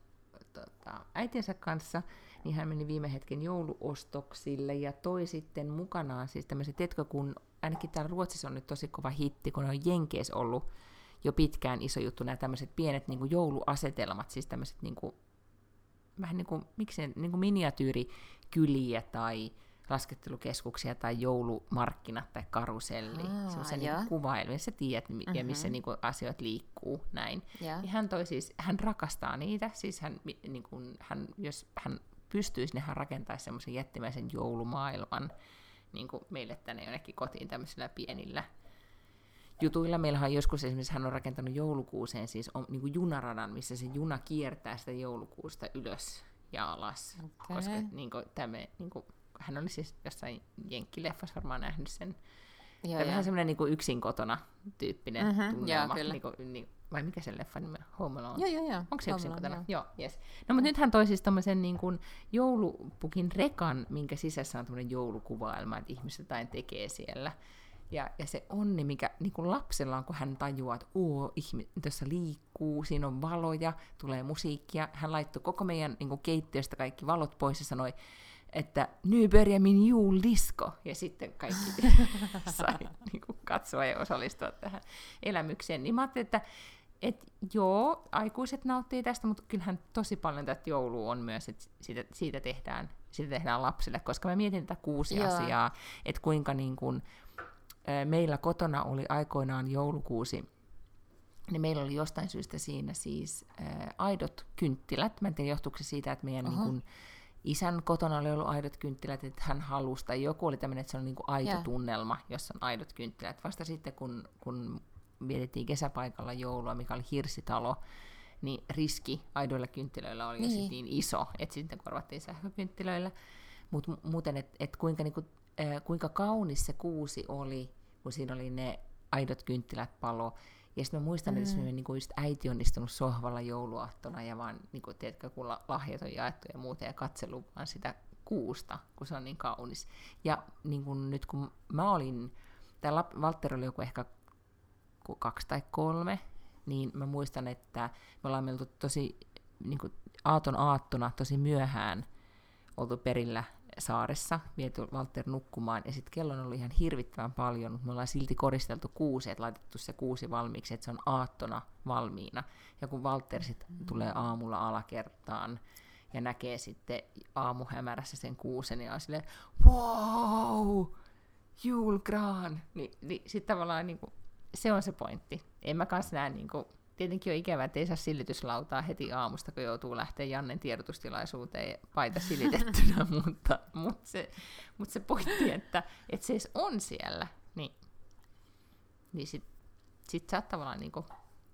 tota, äitinsä kanssa, niin hän meni viime hetken jouluostoksille ja toi sitten mukanaan siis tämmöiset, tiedätkö, kun ainakin täällä Ruotsissa on nyt tosi kova hitti, kun on Jenkeis ollut jo pitkään iso juttu, nämä tämmöiset pienet niin kuin jouluasetelmat, siis tämmöiset niin kuin, vähän niin kuin, miksei, niin kuin miniatyyrikyliä tai laskettelukeskuksia tai joulumarkkinat tai karuselli, semmoisia niin kuvailmia, sä tiedät, uh-huh. ja missä niin kuin, asiat liikkuu näin. Yeah. Niin hän toi siis, hän rakastaa niitä, siis hän, niin kuin, hän jos hän pystyisi, niin hän rakentaisi semmoisen jättimäisen joulumaailman niin kuin meille tänne jonnekin kotiin tämmöisillä pienillä jutuilla. Meillähän on joskus esimerkiksi hän on rakentanut joulukuuseen siis on, niin kuin junaradan, missä se juna kiertää sitä joulukuusta ylös ja alas. Okay. Koska niin kuin, tämä, niin kuin, hän oli siis jossain jenkkileffassa varmaan nähnyt sen. Joo, Tämä on vähän semmoinen niin yksin kotona tyyppinen mm-hmm, tunnelma. Joo, Niin kuin, niin, vai mikä sen leffan nimi Home Alone? Joo, joo, joo. Onko se yksin kotona? Joo, joo yes. No, mutta nyt hän toi siis tommosen niin kuin joulupukin rekan, minkä sisässä on tämmöinen joulukuvailma, että ihmiset jotain tekee siellä. Ja, ja se onni, mikä niin kuin lapsella on, kun hän tajuaa, että oo, ihmi, tässä liikkuu, siinä on valoja, tulee musiikkia. Hän laittoi koko meidän niin kuin keittiöstä kaikki valot pois ja sanoi, että nu börjar min juldisko. Ja sitten kaikki sai niin kuin, katsoa ja osallistua tähän elämykseen. Niin mä ajattelin, että et joo, aikuiset nauttii tästä, mutta kyllähän tosi paljon tätä joulua on myös, että siitä, siitä, tehdään, siitä tehdään lapsille, koska mä mietin tätä kuusi joo. asiaa, että kuinka niin kuin, meillä kotona oli aikoinaan joulukuusi, niin meillä oli jostain syystä siinä siis ää, aidot kynttilät. Mä en tiedä, johtuuko se siitä, että meidän uh-huh. niin kun, isän kotona oli ollut aidot kynttilät, että hän halusi, tai joku oli tämmöinen, että se on niin kuin aito yeah. tunnelma, jossa on aidot kynttilät. Vasta sitten, kun, kun vietettiin kesäpaikalla joulua, mikä oli hirsitalo, niin riski aidoilla kynttilöillä oli niin. niin iso, että sitten korvattiin sähkökynttilöillä. Mutta muuten, että et kuinka, niinku, äh, kuinka kaunis se kuusi oli, kun siinä oli ne aidot kynttilät palo, ja sitten mä muistan, mm. että me niin just äiti on istunut sohvalla jouluaattona ja vaan, niin kuin, tiedätkö, kun lahjat on jaettu ja muuta ja katsellut vaan sitä kuusta, kun se on niin kaunis. Ja niin kuin nyt kun mä olin, tämä Walter oli joku ehkä kaksi tai kolme, niin mä muistan, että me ollaan oltu tosi niin kuin aaton aattona tosi myöhään oltu perillä saaressa, viety Walter nukkumaan, ja sitten kello on ollut ihan hirvittävän paljon, mutta me ollaan silti koristeltu kuusi, että laitettu se kuusi valmiiksi, että se on aattona valmiina. Ja kun Walter sitten mm. tulee aamulla alakertaan, ja näkee sitten aamuhämärässä sen kuusen, niin on silleen, wow, julgraan! Ni, niin sitten tavallaan niin kuin, se on se pointti. En mä kanssa näe niin kuin, tietenkin on ikävä, että ei saa silityslautaa heti aamusta, kun joutuu lähteä Jannen tiedotustilaisuuteen paita silitettynä, mutta, mutta, se, mutta se pointti, että, että se edes on siellä, niin, niin sit, sit sä oot tavallaan niinku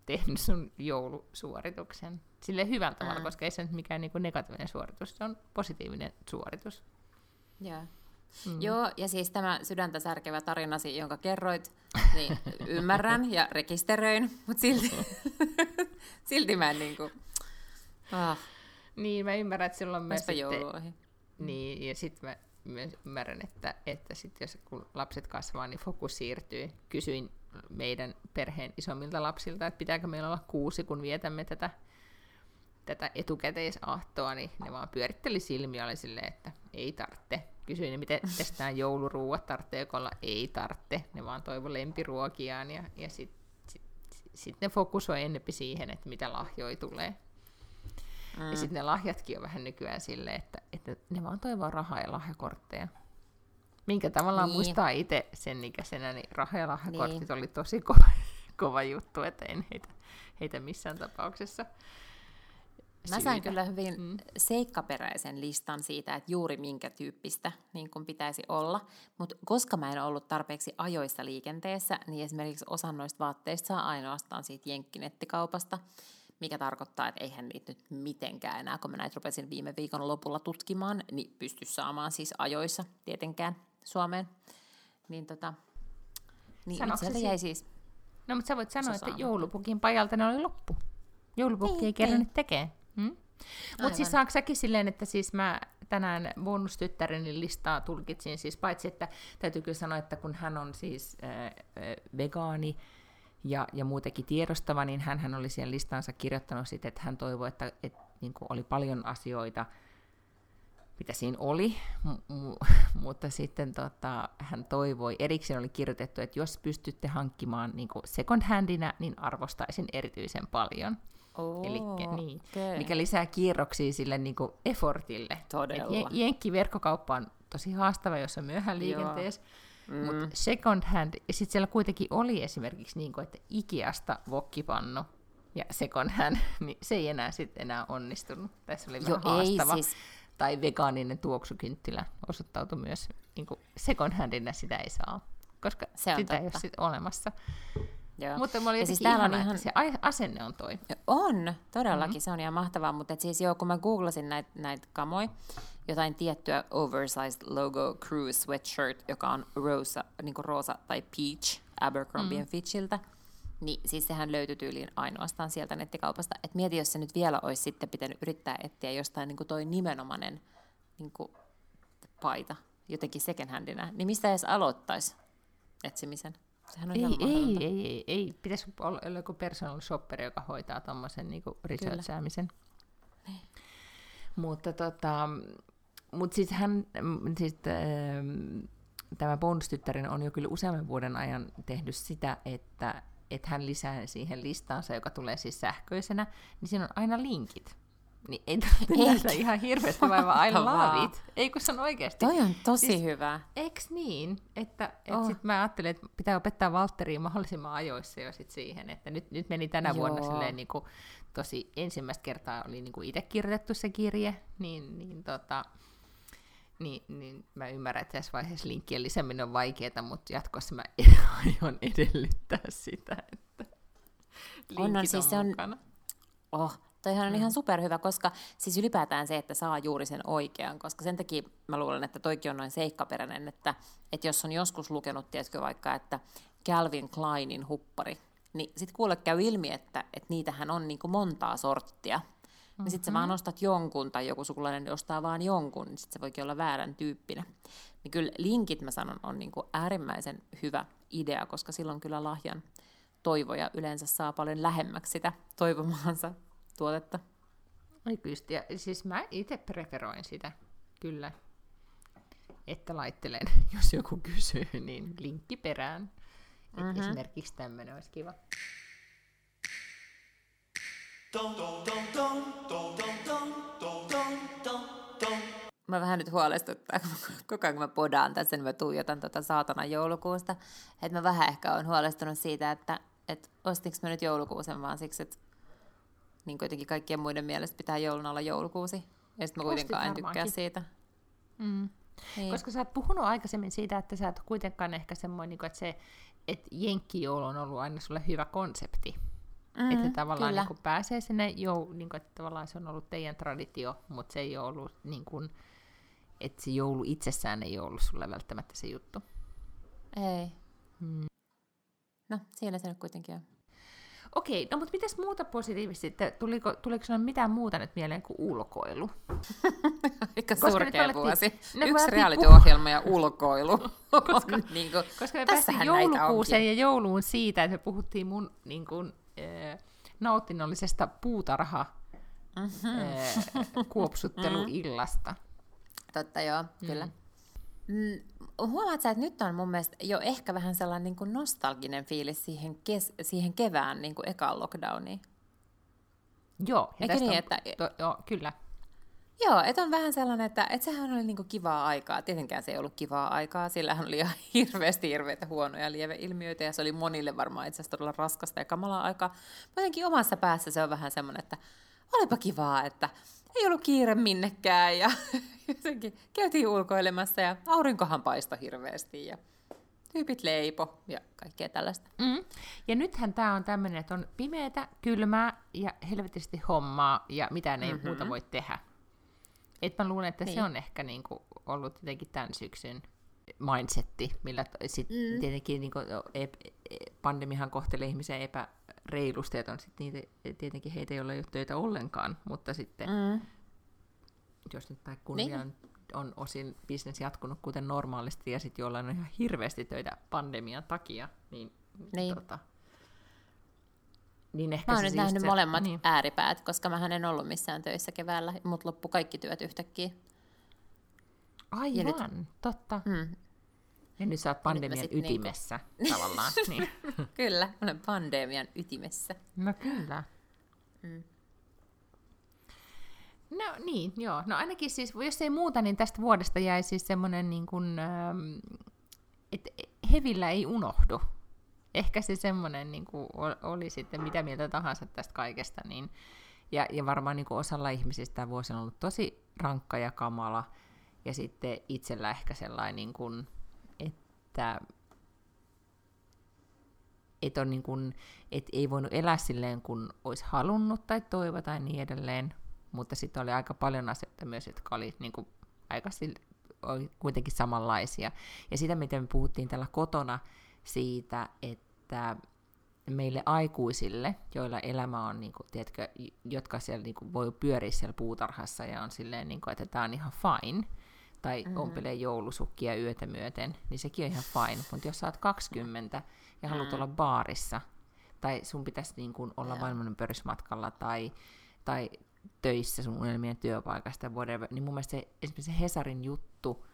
tehnyt sun joulusuorituksen sille hyvällä tavalla, koska ei se nyt mikään niinku negatiivinen suoritus, se on positiivinen suoritus. Joo. Mm. Joo, ja siis tämä sydäntä särkevä tarinasi, jonka kerroit, niin ymmärrän ja rekisteröin, mutta silti, silti mä en niinku... Ah. Niin, mä ymmärrän, että silloin myös sitten... Niin, ja sitten mä myös ymmärrän, että, että sit jos kun lapset kasvaa, niin fokus siirtyy. Kysyin meidän perheen isommilta lapsilta, että pitääkö meillä olla kuusi, kun vietämme tätä, tätä etukäteisahtoa, niin ne vaan pyöritteli silmiä, oli silleen, että ei tarvitse kysyin, miten nämä jouluruuat tarvitsee olla, ei tarvitse, ne vaan toivo lempiruokiaan ja, ja sitten sit, sit ne fokusoi ennempi siihen, että mitä lahjoja tulee. Mm. Ja sitten ne lahjatkin on vähän nykyään silleen, että, että ne vaan toivoo rahaa ja lahjakortteja. Minkä tavallaan niin. muistaa itse sen ikäisenä, niin raha- ja lahjakortit niin. oli tosi kova, kova juttu, että en heitä, heitä missään tapauksessa. Mä sain kyllä hyvin mm. seikkaperäisen listan siitä, että juuri minkä tyyppistä niin kun pitäisi olla. Mutta koska mä en ollut tarpeeksi ajoissa liikenteessä, niin esimerkiksi osa noista vaatteista saa ainoastaan siitä jenkkinettikaupasta, mikä tarkoittaa, että eihän niitä nyt mitenkään enää, kun mä näitä rupesin viime viikon lopulla tutkimaan, niin pysty saamaan siis ajoissa tietenkään Suomeen. Niin tota, niin sieltä jäi siis No, mutta sä voit sanoa, että joulupukin pajalta ne oli loppu. Joulupukki Niin, ei kerran niin. nyt tekee. Hmm? Mutta siis saako säkin silleen, että siis mä tänään bonustyttäreni listaa tulkitsin, siis paitsi että täytyy kyllä sanoa, että kun hän on siis äh, äh, vegaani ja, ja muutenkin tiedostava, niin hän oli siihen listansa kirjoittanut sit, että hän toivoi, että, että niin oli paljon asioita, mitä siinä oli, mu- mu- mutta sitten tota, hän toivoi, erikseen oli kirjoitettu, että jos pystytte hankkimaan niin second handina, niin arvostaisin erityisen paljon. Oo, Elikkä, niin, okei. mikä lisää kierroksia sille niin kuin effortille. Todella. Et verkkokauppa on tosi haastava, jos on myöhään liikenteessä, Mm. mutta second hand, ja sitten siellä kuitenkin oli esimerkiksi niin kuin, että Ikeasta vokkipannu ja second hand, niin se ei enää sitten enää onnistunut. Tässä oli vähän ei haastava. siis. Tai vegaaninen tuoksukynttilä osoittautui myös niin kuin second handina sitä ei saa, koska Se on sitä ei ole totta. sit olemassa. Joo. Mutta mä olin Ja siis täällä on ihana, ihan- se asenne on toi. On, todellakin, mm-hmm. se on ihan mahtavaa, mutta et siis joo, kun mä googlasin näitä näit kamoja, jotain tiettyä oversized logo cruise sweatshirt, joka on rosa, niin roosa tai peach Abercrombie mm. Fitchiltä, niin siis sehän löytyi tyyliin ainoastaan sieltä nettikaupasta. Et mieti, jos se nyt vielä olisi sitten pitänyt yrittää etsiä jostain niin kuin toi nimenomainen niin kuin paita, jotenkin second handina, niin mistä edes aloittaisi etsimisen? Sehän on Ei, ihan ei, ei, ei, ei. Pitäisi olla joku personal shopper, joka hoitaa tuommoisen niinku researchaamisen. Mutta tota, mut siis hän, siis, ähm, tämä bonustyttären on jo kyllä useamman vuoden ajan tehnyt sitä, että, että hän lisää siihen listaansa, joka tulee siis sähköisenä, niin siinä on aina linkit. Niin ei tarvitse ihan hirveästi vaivaa, I love it. Ei kun se on oikeasti. Toi on tosi Siis- hyvä. Eiks niin? Että et Oh. sit mä ajattelin, että pitää opettaa Valtteriin mahdollisimman ajoissa jo sit siihen, että nyt, nyt meni tänä Joo. vuonna silleen niin kuin, tosi ensimmäistä kertaa oli niin itse kirjoitettu se kirje, niin, niin, tota, niin, niin mä ymmärrän, että tässä vaiheessa linkkien lisääminen on vaikeaa, mutta jatkossa mä aion edellyttää sitä, että linkit On, on, on, siis on- mukana. Oh, toihan on ihan superhyvä, koska siis ylipäätään se, että saa juuri sen oikean, koska sen takia mä luulen, että toikin on noin seikkaperäinen, että, että jos on joskus lukenut, tiedätkö vaikka, että Calvin Kleinin huppari, niin sitten kuule käy ilmi, että, että niitähän on niin kuin montaa sorttia. Mm-hmm. Ja sitten sä vaan ostat jonkun tai joku sukulainen ostaa vaan jonkun, niin sitten se voikin olla väärän tyyppinen. Niin kyllä linkit, mä sanon, on niin kuin äärimmäisen hyvä idea, koska silloin kyllä lahjan toivoja yleensä saa paljon lähemmäksi sitä toivomaansa tuotetta. Ei kyllä, ja siis mä itse preferoin sitä, kyllä. Että laittelen, jos joku kysyy, niin linkki perään. Mm-hmm. Mhm. Esimerkiksi tämmöinen olisi kiva. Mä vähän nyt huolestuttaa, kun koko ajan kun mä podaan tässä, niin mä tuijotan tota saatana joulukuusta. Että mä vähän ehkä on huolestunut siitä, että et ostinko mä nyt joulukuusen vaan siksi, että niin kuitenkin kaikkien muiden mielestä pitää jouluna olla joulukuusi. Ja sitten mä kuitenkaan en tykkää siitä. Mm. Niin. Koska sä oot puhunut aikaisemmin siitä, että sä et kuitenkaan ehkä semmoinen, niin että se että jenkkijoulu on ollut aina sulle hyvä konsepti. Mm, että tavallaan kyllä. niin kuin pääsee sinne, jou, niin kuin, että tavallaan se on ollut teidän traditio, mutta se ei ole ollut niin kuin, että se joulu itsessään ei ole ollut sulle välttämättä se juttu. Ei. Mm. No, siinä se nyt kuitenkin on. Okei, no mutta mitäs muuta positiivisesti? Tuliko, tuliko sinulle mitään muuta nyt mieleen kuin ulkoilu? Aika surkea vuosi. Yksi reality-ohjelma ja ulkoilu. Koska- on niin kuin, Koska me päästiin joulukuuseen ja jouluun siitä, että me puhuttiin mun niin kuin, äh, nautinnollisesta puutarha Mhm. äh, kuopsutteluillasta. Totta joo, kyllä. Mm. Huomaat sä, että nyt on mun mielestä jo ehkä vähän sellainen niin kuin nostalginen fiilis siihen, kes- siihen kevään niin kuin ekaan lockdowniin. Joo, ja Eikö niin, on, että- to, joo, kyllä. Joo, että on vähän sellainen, että, että sehän oli niinku kivaa aikaa. Tietenkään se ei ollut kivaa aikaa, sillä hän oli ihan hirveästi hirveitä huonoja lieveilmiöitä ja se oli monille varmaan itse asiassa todella raskasta ja kamalaa aikaa. Mutta jotenkin omassa päässä se on vähän semmoinen, että olipa kivaa, että ei ollut kiire minnekään ja jotenkin käytiin ulkoilemassa ja aurinkohan paistoi hirveästi ja tyypit leipo ja kaikkea tällaista. Mm. Ja nythän tämä on tämmöinen, että on pimeätä, kylmää ja helvetisti hommaa ja mitään ei mm-hmm. muuta voi tehdä. Et mä luulen, että niin. se on ehkä niinku ollut jotenkin tämän syksyn mindsetti, millä sit mm. tietenkin niin kuin, pandemihan kohtelee ihmisiä epäreilusti, että on sit niitä, tietenkin heitä, joilla ei ole töitä ollenkaan, mutta sitten mm. jos nyt tai kunnia niin. on osin bisnes jatkunut kuten normaalisti ja sitten jollain on ihan hirveästi töitä pandemian takia, niin, niin. Tota, niin ehkä mä oon nyt nähnyt se, molemmat niin. ääripäät, koska mä en ollut missään töissä keväällä, mutta loppu kaikki työt yhtäkkiä. Aivan, nyt, totta. Mm. Ja nyt sä oot pandemian nyt niinku- ytimessä niinku... tavallaan. niin. kyllä, olen pandemian ytimessä. No kyllä. Mm. No niin, joo. No ainakin siis, jos ei muuta, niin tästä vuodesta jäi siis semmoinen niin kuin, ähm, että hevillä ei unohdu. Ehkä se semmoinen niin kuin oli sitten mitä mieltä tahansa tästä kaikesta. Niin, ja, ja varmaan niin kuin osalla ihmisistä tämä vuosi on ollut tosi rankka ja kamala. Ja sitten itsellä ehkä sellainen, niin kuin, että et on niin kuin, et ei voinut elää silleen, kun olisi halunnut tai toivo tai niin edelleen, mutta sitten oli aika paljon asioita myös, jotka oli niin kuin, aika oli kuitenkin samanlaisia. Ja sitä, miten me puhuttiin täällä kotona siitä, että meille aikuisille, joilla elämä on, niin kuin, tiedätkö, jotka siellä niin kuin, voi pyöriä siellä puutarhassa ja on silleen, niin kuin, että tämä on ihan fine, tai mm-hmm. ompelee joulusukkia yötä myöten, niin sekin on ihan fine. Mutta jos sä oot 20 ja haluat mm. olla baarissa, tai sun pitäisi niin kuin olla yeah. maailmanpörysmatkalla, tai, tai töissä sun unelmien työpaikasta, whatever, niin mun mielestä se, esimerkiksi se Hesarin juttu,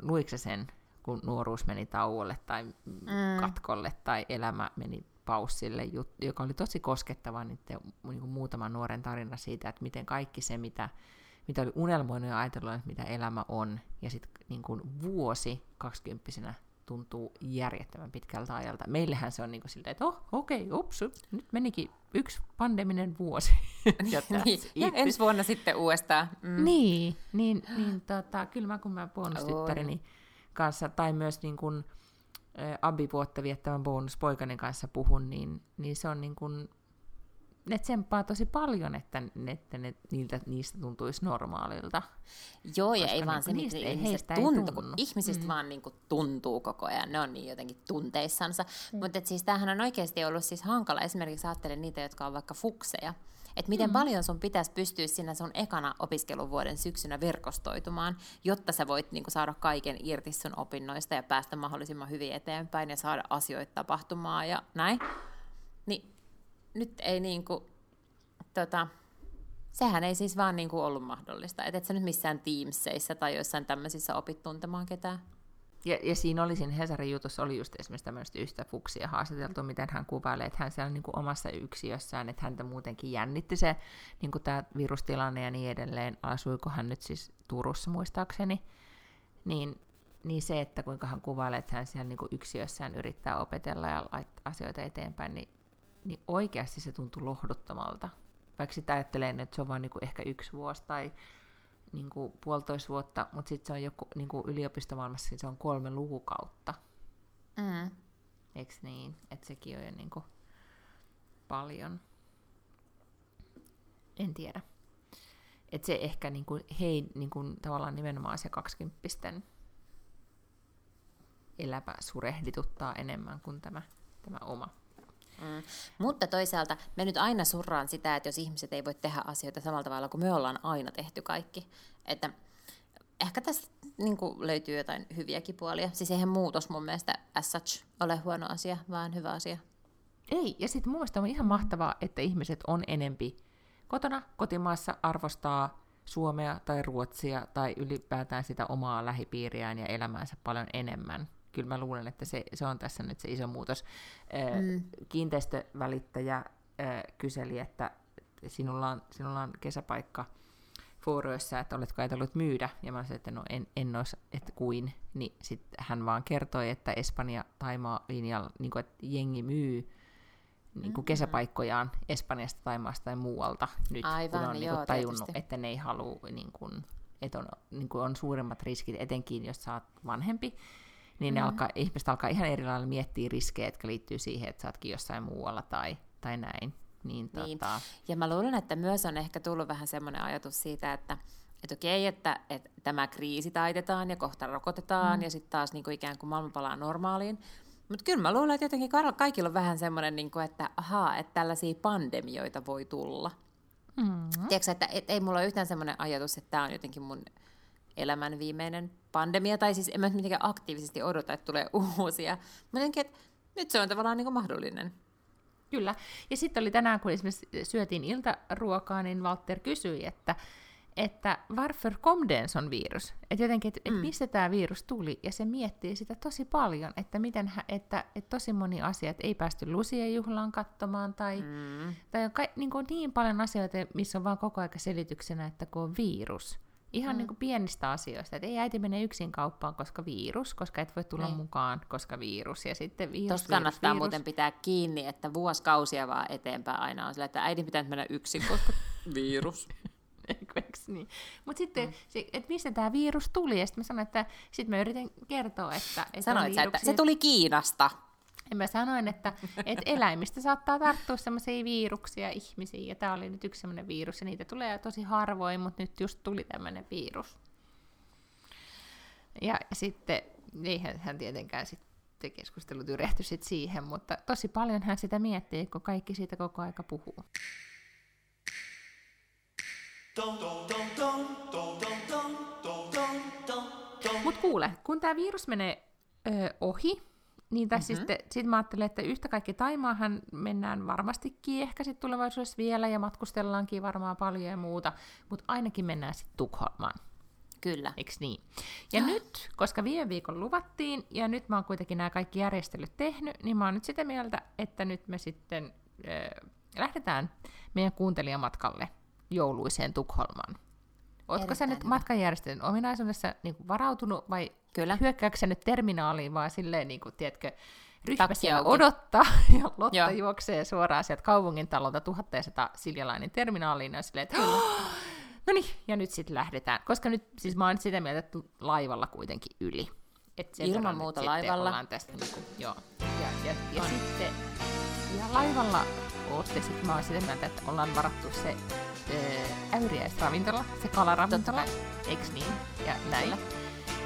luikse sen, kun nuoruus meni tauolle tai mm. katkolle tai elämä meni paussille, joka oli tosi koskettava niin, te, niin kuin muutaman nuoren tarina siitä, että miten kaikki se, mitä mitä oli unelmoinut ja ajatellut, että mitä elämä on. Ja sitten niin vuosi kaksikymppisenä tuntuu järjettömän pitkältä ajalta. Meillähän se on niin kuin silleen, että oh, okei, okay, ups, nyt menikin yksi pandeminen vuosi. ja, niin, ja ensi vuonna sitten uudestaan. Mm. Niin, niin, niin tota, kyllä mä kun mä bonustyttäreni kanssa, tai myös niin kuin, ä, abivuotta viettävän bonuspoikani kanssa puhun, niin, niin se on niin kuin ne tsemppaa tosi paljon, että, että ne, niiltä, niistä tuntuisi normaalilta. Joo, ja ei vaan niin se, miten ihmiset tuntuu, kun ihmisistä mm. vaan niin kuin tuntuu koko ajan, ne on niin jotenkin tunteissansa. Mm. Mutta siis tämähän on oikeasti ollut siis hankala, esimerkiksi ajattelen niitä, jotka on vaikka fukseja, että miten mm. paljon sun pitäisi pystyä sinä sun ekana opiskeluvuoden syksynä verkostoitumaan, jotta sä voit niin kuin, saada kaiken irti sun opinnoista ja päästä mahdollisimman hyvin eteenpäin ja saada asioita tapahtumaan ja näin. Niin nyt ei niinku, tota, sehän ei siis vaan niinku ollut mahdollista. Et et sä nyt missään Teamseissa tai jossain tämmöisissä opit tuntemaan ketään. Ja, ja siinä oli siinä Hesarin jutussa oli just esimerkiksi tämmöistä yhtä fuksia haastateltu, miten hän kuvailee, että hän siellä niin kuin omassa yksiössään, että häntä muutenkin jännitti se niin kuin tämä virustilanne ja niin edelleen. Asuiko hän nyt siis Turussa muistaakseni? Niin, niin se, että kuinka hän kuvailee, että hän siellä niin kuin yksiössään yrittää opetella ja laittaa asioita eteenpäin, niin niin oikeasti se tuntuu lohduttomalta. Vaikka sitä ajattelee, että se on vain niin ehkä yksi vuosi tai niin kuin puolitoista vuotta, mutta sitten se on joku niin kuin yliopistomaailmassa se on kolme lukukautta. Mm. Eikö niin? Että sekin on jo niin kuin paljon. En tiedä. Että se ehkä niin kuin, hei, niin kuin, tavallaan nimenomaan se kaksikymppisten elämä surehdituttaa enemmän kuin tämä, tämä oma. Mm. Mutta toisaalta me nyt aina surraan sitä, että jos ihmiset ei voi tehdä asioita samalla tavalla kuin me ollaan aina tehty kaikki. Että ehkä tässä niin löytyy jotain hyviäkin puolia. Siis eihän muutos mun mielestä as such ole huono asia, vaan hyvä asia. Ei, ja sitten mun on ihan mahtavaa, että ihmiset on enempi kotona, kotimaassa arvostaa Suomea tai Ruotsia tai ylipäätään sitä omaa lähipiiriään ja elämäänsä paljon enemmän kyllä mä luulen, että se, se on tässä nyt se iso muutos. Mm. Kiinteistövälittäjä kyseli, että sinulla on, sinulla on kesäpaikka Fuoroissa, että oletko ajatellut myydä, ja mä sanoin, että no en, en olisi, että kuin, niin sitten hän vaan kertoi, että Espanja Taimaa linjalla, niin kuin, että jengi myy niin kuin mm-hmm. kesäpaikkojaan Espanjasta, Taimaasta tai muualta nyt, Aivan, kun on niin kuin, tajunnut, tietysti. että ne ei halua, niin kuin, että on, niin kuin on suuremmat riskit, etenkin jos sä oot vanhempi, niin ne mm. alkaa, ihmiset alkaa ihan eri lailla miettiä riskejä, jotka liittyy siihen, että sä ootkin jossain muualla tai, tai näin. Niin, niin. Tota... Ja mä luulen, että myös on ehkä tullut vähän semmoinen ajatus siitä, että että okei, että, että tämä kriisi taitetaan ja kohta rokotetaan mm. ja sitten taas niin kuin ikään kuin maailma palaa normaaliin. Mutta kyllä mä luulen, että jotenkin kaikilla on vähän semmoinen, niin kuin, että ahaa, että tällaisia pandemioita voi tulla. Mm. Tiedätkö, että et, ei mulla ole yhtään semmoinen ajatus, että tämä on jotenkin mun elämän viimeinen pandemia, tai siis en mä mitenkään aktiivisesti odota, että tulee uusia. Mutta jotenkin, että nyt se on tavallaan niin kuin mahdollinen. Kyllä. Ja sitten oli tänään, kun esimerkiksi syötiin iltaruokaa, niin Walter kysyi, että että varför kom det en sån virus? Että jotenkin, että mm. et mistä tämä virus tuli, ja se miettii sitä tosi paljon, että miten että, että tosi moni asia, että ei päästy Lusien juhlaan katsomaan, tai, mm. tai on ka, niin, kuin niin paljon asioita, missä on vaan koko aika selityksenä, että kun on virus. Ihan mm. niin kuin pienistä asioista, että ei äiti mene yksin kauppaan, koska virus, koska et voi tulla niin. mukaan, koska virus, ja sitten virus, Tuosta kannattaa virus. muuten pitää kiinni, että vuosikausia vaan eteenpäin aina on sillä, että äidin pitää mennä yksin, koska virus. niin? Mutta sitten, mm. että mistä tämä virus tuli, ja sitten mä sanoin, että sitten mä yritin kertoa, että... että Sanoit sä, että se tuli Kiinasta. Ja mä sanoin, että, että eläimistä saattaa tarttua sellaisia viruksia ihmisiin, ja tämä oli nyt yksi sellainen virus, ja niitä tulee tosi harvoin, mutta nyt just tuli tämmöinen virus. Ja sitten, eihän hän tietenkään sitten keskustelut yrehty sit siihen, mutta tosi paljon hän sitä miettii, kun kaikki siitä koko aika puhuu. Mutta kuule, kun tämä virus menee ö, ohi, niin tässä mm-hmm. sitten sit mä ajattelen, että yhtä kaikki Taimaahan mennään varmastikin ehkä sitten tulevaisuudessa vielä ja matkustellaankin varmaan paljon ja muuta, mutta ainakin mennään sitten Tukholmaan. Kyllä. Eiks niin? Ja nyt, koska viime viikon luvattiin, ja nyt mä oon kuitenkin nämä kaikki järjestelyt tehnyt, niin mä oon nyt sitä mieltä, että nyt me sitten äh, lähdetään meidän kuuntelijamatkalle jouluiseen Tukholmaan. Oletko sä nyt matkanjärjestelyn ominaisuudessa niin kuin varautunut vai Kyllä. hyökkääkö sä nyt terminaaliin vaan silleen, niin kuin, tiedätkö, ryhmä siellä odottaa ja Lotta Joo. juoksee suoraan sieltä kaupungin talolta 1100 Siljalainen terminaaliin ja silleen, että no niin, ja nyt sitten lähdetään. Koska nyt, siis mä oon nyt sitä mieltä, että laivalla kuitenkin yli. Et Ilman muuta laivalla. Tästä, niin kuin, joo. Ja, ja, ja sitten ja laivalla ootte, sitten mä oon sitä mieltä, että ollaan varattu se äh, äyriäisravintola, se kalaravintola, eiks niin? Ja näin. Ja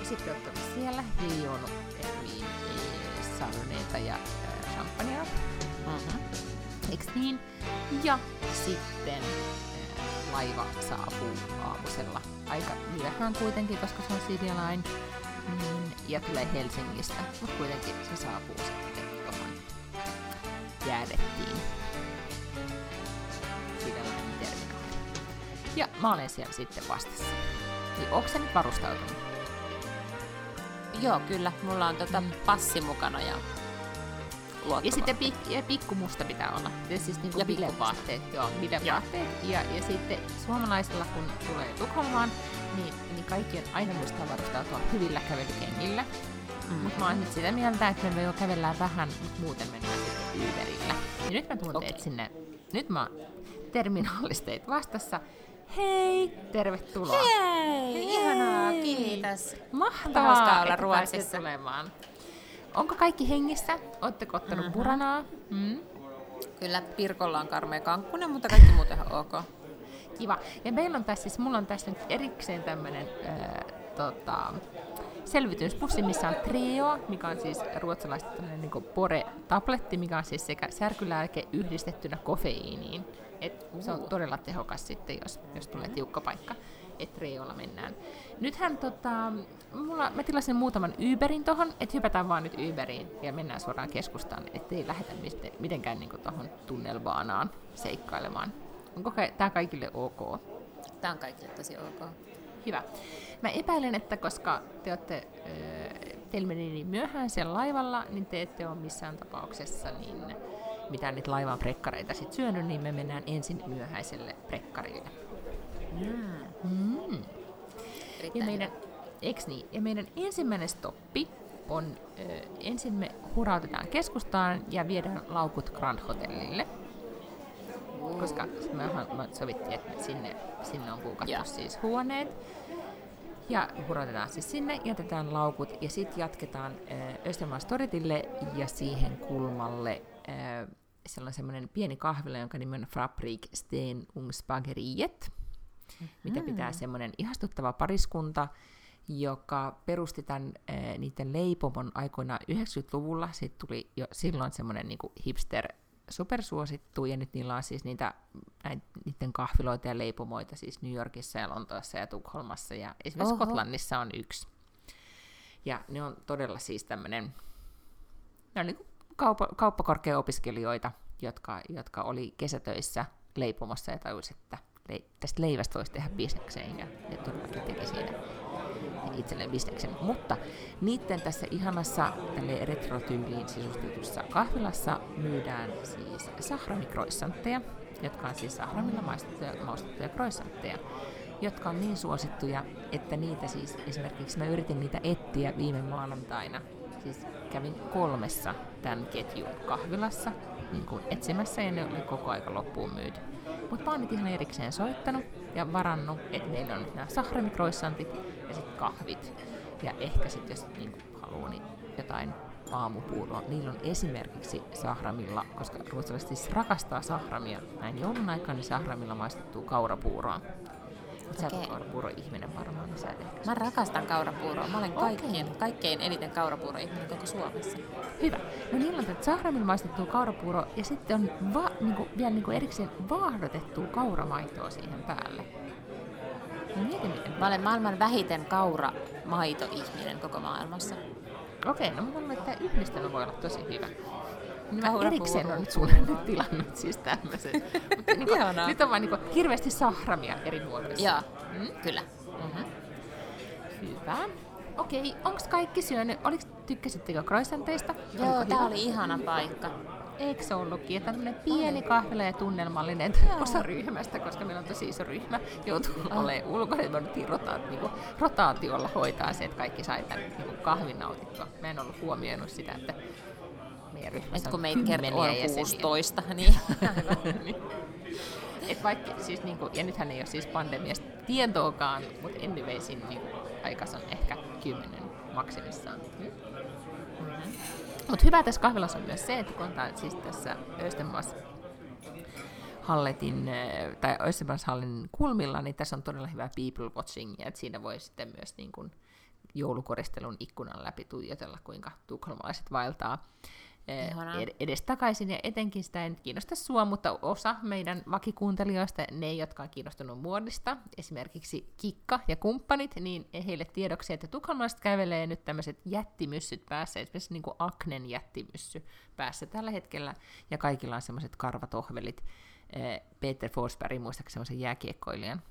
sitten olette siellä, ei ollut eri sarneita ja champagnea. Mm-hmm. Eiks niin? Ja sitten äh, laiva saapuu aamusella aika myöhään kuitenkin, koska se on Line. Mm, ja tulee Helsingistä, mutta kuitenkin se saapuu sitten tuohon jäädettiin Ja mä olen siellä sitten vastassa. Niin onko se nyt varustautunut? Joo, kyllä. Mulla on tota mm. passi mukana ja Ja sitten pik- ja pikkumusta pitää olla. Ja siis niinku ja bilevaatteet. Joo, bilevaatteet. Ja, ja sitten suomalaisella, kun tulee Tukholmaan, niin, niin kaikki on aina muistaa varustautua hyvillä kävelykengillä. Mm. Mutta mä oon nyt sitä mieltä, että me voi kävellä vähän, mutta muuten mennään sitten Uberillä. Ja nyt mä tuun okay. sinne. Nyt mä oon terminaalisteet vastassa. Hei, tervetuloa. Hei, Hei. ihanaa, kiitos. Mahtavaa, olla Ruotsissa. Tulemaan. Onko kaikki hengissä? Oletteko ottanut mm-hmm. puranaa? Mm. Kyllä, Pirkolla on karmea kankkunen, mutta kaikki muuten on ok. Kiva. Ja meillä on tässä, siis mulla on tässä nyt erikseen tämmönen äh, tota, selvityspussi, missä on Trio, mikä on siis ruotsalaista niin pore-tabletti, mikä on siis sekä särkylääke yhdistettynä kofeiiniin. Et se on todella tehokas sitten, jos, jos tulee tiukka paikka, että Triolla mennään. Nythän tota, mulla, mä tilasin muutaman Uberin tohon, että hypätään vaan nyt Uberiin ja mennään suoraan keskustaan, ettei lähdetä mitenkään niin tuohon tunnelbaanaan seikkailemaan. Onko tämä kaikille ok? Tämä on kaikille tosi ok. Hyvä. Mä epäilen, että koska te olette, teillä meni niin myöhään siellä laivalla, niin te ette ole missään tapauksessa niin mitään niitä laivan prekkareita sit syönyt, niin me mennään ensin myöhäiselle prekkarille. Mm. Mm. Ja meidän, eks niin? Ja meidän ensimmäinen stoppi on, ö, ensin me hurautetaan keskustaan ja viedään laukut Grand Hotellille. Koska me, me sovittiin, että sinne, sinne on kuukattu yeah. siis huoneet. Ja hurautetaan siis sinne, jätetään laukut ja sitten jatketaan äh, Östermalmstoritille ja siihen kulmalle äh, siellä on semmoinen pieni kahvila, jonka nimi on Fabrik Ungsbageriet. mitä pitää semmoinen ihastuttava pariskunta, joka perusti tämän äh, niiden leipomon aikoina 90-luvulla. Sitten tuli jo silloin semmoinen niin hipster supersuosittu, ja nyt niillä on siis niitä, näitä, niiden kahviloita ja leipomoita siis New Yorkissa ja Lontoossa ja Tukholmassa, ja esimerkiksi Oho. Skotlannissa on yksi. Ja ne on todella siis tämmöinen, ne on niin kauppa, kauppakorkea-opiskelijoita, jotka, jotka oli kesätöissä leipomossa ja tajusi, että le, tästä leivästä voisi tehdä bisnekseen, ja ne todellakin teki siinä itselleen bisneksen. Mutta niiden tässä ihanassa tälle retrotyyliin sisustetussa kahvilassa myydään siis sahramikroissantteja, jotka on siis sahramilla maistettuja, maustettuja kroissantteja, jotka on niin suosittuja, että niitä siis esimerkiksi mä yritin niitä etsiä viime maanantaina. Siis kävin kolmessa tämän ketjun kahvilassa niin kuin etsimässä ja ne oli koko aika loppuun myyty. Mutta mä oon nyt ihan erikseen soittanut ja varannut, että meillä on nämä sahramikroissantit ja sitten kahvit. Ja ehkä sitten jos niin haluaa, niin jotain aamupuuroa. Niillä on esimerkiksi sahramilla, koska ruotsalaiset siis rakastaa sahramia. Näin joulun aikaan niin sahramilla maistettuu kaurapuuroa. Sä okay. kaurapuuro-ihminen varmaan, niin sä ehkä Mä rakastan kaurapuuroa. Mä olen kaikkien, okay. kaikkein eniten kaurapuuro-ihminen koko Suomessa. Hyvä. No niillä on sahramilla maistettu kaurapuuro ja sitten on va, niinku, vielä niinku erikseen vaahdotettu kauramaitoa siihen päälle. No mietin, miten. Mä olen maailman vähiten kauramaito-ihminen koko maailmassa. Okei, okay, no mä luulen, että tämä yhdistelmä voi olla tosi hyvä. Niin mä erikseen on nyt sulle nyt tilannut siis tämmöisen. Mutta niin kuin, nyt on vaan niin kuin, hirveästi sahramia eri muodoissa. Joo, mm? kyllä. Mm-hmm. Hyvä. Okei, onko kaikki syönyt? Oliks, tykkäsittekö croissanteista? Joo, tää oli ihana paikka. Eikö se ollutkin? Että tämmöinen pieni kahvila ja tunnelmallinen osa ryhmästä, koska meillä on tosi iso ryhmä, joutuu oh. olemaan ulkona, että me rotaat, niin kuin, rotaatiolla hoitaa se, että kaikki sai tämän niin kuin kahvin nautittua. Mä en ollut huomioinut sitä, että meidän ryhmässä kun meitä kertoo on 16, niin... Et vaikka, siis niinku, ja nythän ei ole siis pandemiasta tietoakaan, mutta anyways, niinku, aikas on ehkä kymmenen maksimissaan. Mm-hmm. Mutta hyvä tässä kahvilassa on myös se, että kun on siis tässä Östermaas Halletin, eh, tai Hallin kulmilla, niin tässä on todella hyvä people watching, ja että siinä voi sitten myös niin kuin joulukoristelun ikkunan läpi tuijotella, kuinka tukholmalaiset vaeltaa ed- edestakaisin, ja etenkin sitä ei nyt kiinnosta sua, mutta osa meidän vakikuuntelijoista, ne, jotka on kiinnostunut muodista, esimerkiksi Kikka ja kumppanit, niin heille tiedoksi, että tukholmalaiset kävelee nyt tämmöiset jättimyssyt päässä, esimerkiksi niin kuin Aknen jättimyssy päässä tällä hetkellä, ja kaikilla on semmoiset karvatohvelit. Peter Forsberg, muistaakseni semmoisen jääkiekkoilijan,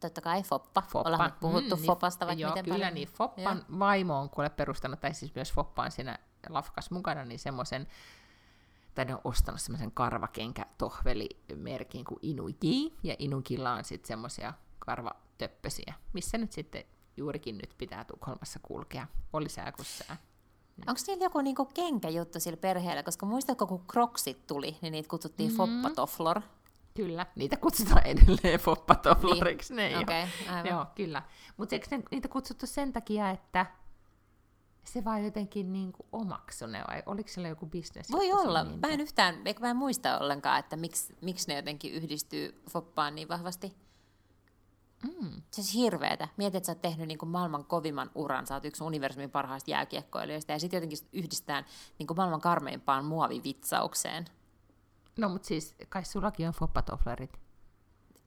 totta kai Foppa. Foppa. Ollaan puhuttu mm, niin, Fopasta vaikka joo, miten kyllä paljon. niin. Foppan ja. vaimo on kuule perustanut, tai siis myös Foppa on siinä lafkas mukana, niin semmoisen, tai ne on ostanut semmoisen karvakenkä-tohvelimerkin kuin Inuki, ja Inukilla on sitten semmoisia karvatöppösiä, missä nyt sitten juurikin nyt pitää Tukholmassa kulkea. Oli sää kun sää. Onko niillä joku niinku kenkäjuttu sillä perheellä? Koska muistatko, kun Crocsit tuli, niin niitä kutsuttiin mm-hmm. Foppatoflor. Kyllä, niitä kutsutaan edelleen Foppatofloriksi. Niin. Ne okay, Joo, kyllä. Mutta eikö niitä kutsuttu sen takia, että se vaan jotenkin niin kuin omaksu ne, vai oliko siellä joku bisnes? Voi olla. Niin mä en yhtään, mä en muista ollenkaan, että miksi, miksi ne jotenkin yhdistyy foppaan niin vahvasti. Mm. Se on siis hirveetä. Mietit, että sä oot tehnyt niin kuin maailman kovimman uran, sä oot yksi universumin parhaista jääkiekkoilijoista, ja sitten jotenkin yhdistetään niin kuin maailman karmeimpaan muovivitsaukseen. No, mutta siis kai sullakin on foppatoflerit.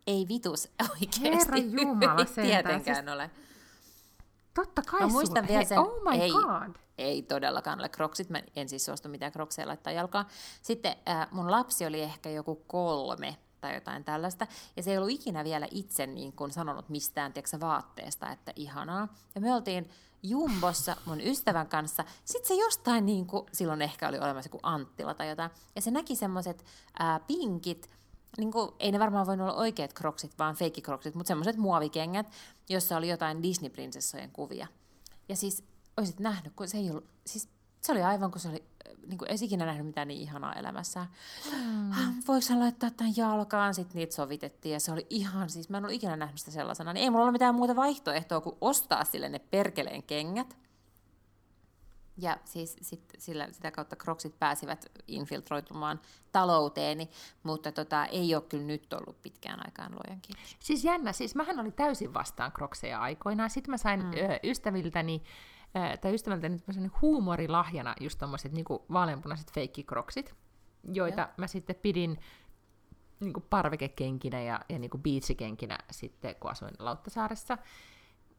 Ei vitus oikeasti. Herra Jumala, Ei tietenkään siis... ole. Totta kai Mä muistan sulla. vielä sen, oh my ei, god. ei todellakaan ole kroksit, mä en siis suostu mitään krokseja laittaa jalkaan. Sitten äh, mun lapsi oli ehkä joku kolme tai jotain tällaista, ja se ei ollut ikinä vielä itse niin kuin sanonut mistään tiedätkö, vaatteesta, että ihanaa. Ja me oltiin Jumbossa mun ystävän kanssa, sitten se jostain, niin kuin, silloin ehkä oli olemassa joku Anttila tai jotain, ja se näki semmoiset äh, pinkit, niin kuin, ei ne varmaan voinut olla oikeat kroksit, vaan feikkikroksit, mutta semmoiset muovikengät, jossa oli jotain Disney-prinsessojen kuvia. Ja siis olisit nähnyt, kun se ei ollut, siis se oli aivan kuin se oli, niin kuin esikinä nähnyt mitään niin ihanaa elämässä. Mm. Voiko hän laittaa tämän jalkaan? Sitten niitä sovitettiin ja se oli ihan, siis mä en ollut ikinä nähnyt sitä sellaisena. Niin ei mulla ole mitään muuta vaihtoehtoa kuin ostaa sille ne perkeleen kengät. Ja siis sit, sillä, sitä kautta kroksit pääsivät infiltroitumaan talouteeni, mutta tota, ei ole kyllä nyt ollut pitkään aikaan luojan kiitos. Siis jännä, siis mähän olin täysin vastaan krokseja aikoinaan. Sitten mä sain mm. ö, ystäviltäni, ö, tai ystävältäni huumorilahjana just tommoset niinku vaaleanpunaiset feikkikroksit, joita ja. mä sitten pidin niinku parvekekenkinä ja, ja niinku biitsikenkinä sitten, kun asuin Lauttasaaressa.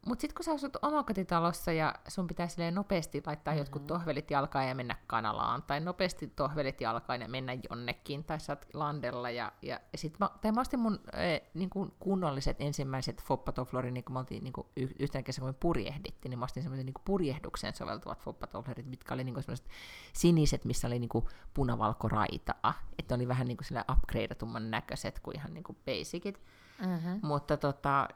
Mutta sitten kun sä asut omakotitalossa ja sun pitää nopeasti laittaa mm-hmm. jotkut tohvelit jalkaan ja mennä kanalaan, tai nopeasti tohvelit jalkaan ja mennä jonnekin, tai sä oot landella, ja, ja, sit mä, tai mä ostin mun äh, niin kuin kunnolliset ensimmäiset foppatoflorit, niin kuin me oltiin niin kuin yhtenä kesänä, kun me purjehdittiin, niin mä ostin semmoisen niin purjehdukseen soveltuvat foppatoflorit, mitkä oli niin kuin semmoiset siniset, missä oli niin kuin punavalkoraitaa, että oli vähän niin kuin upgradeatumman näköiset kuin ihan niin kuin basicit. Mm-hmm. Mutta tota,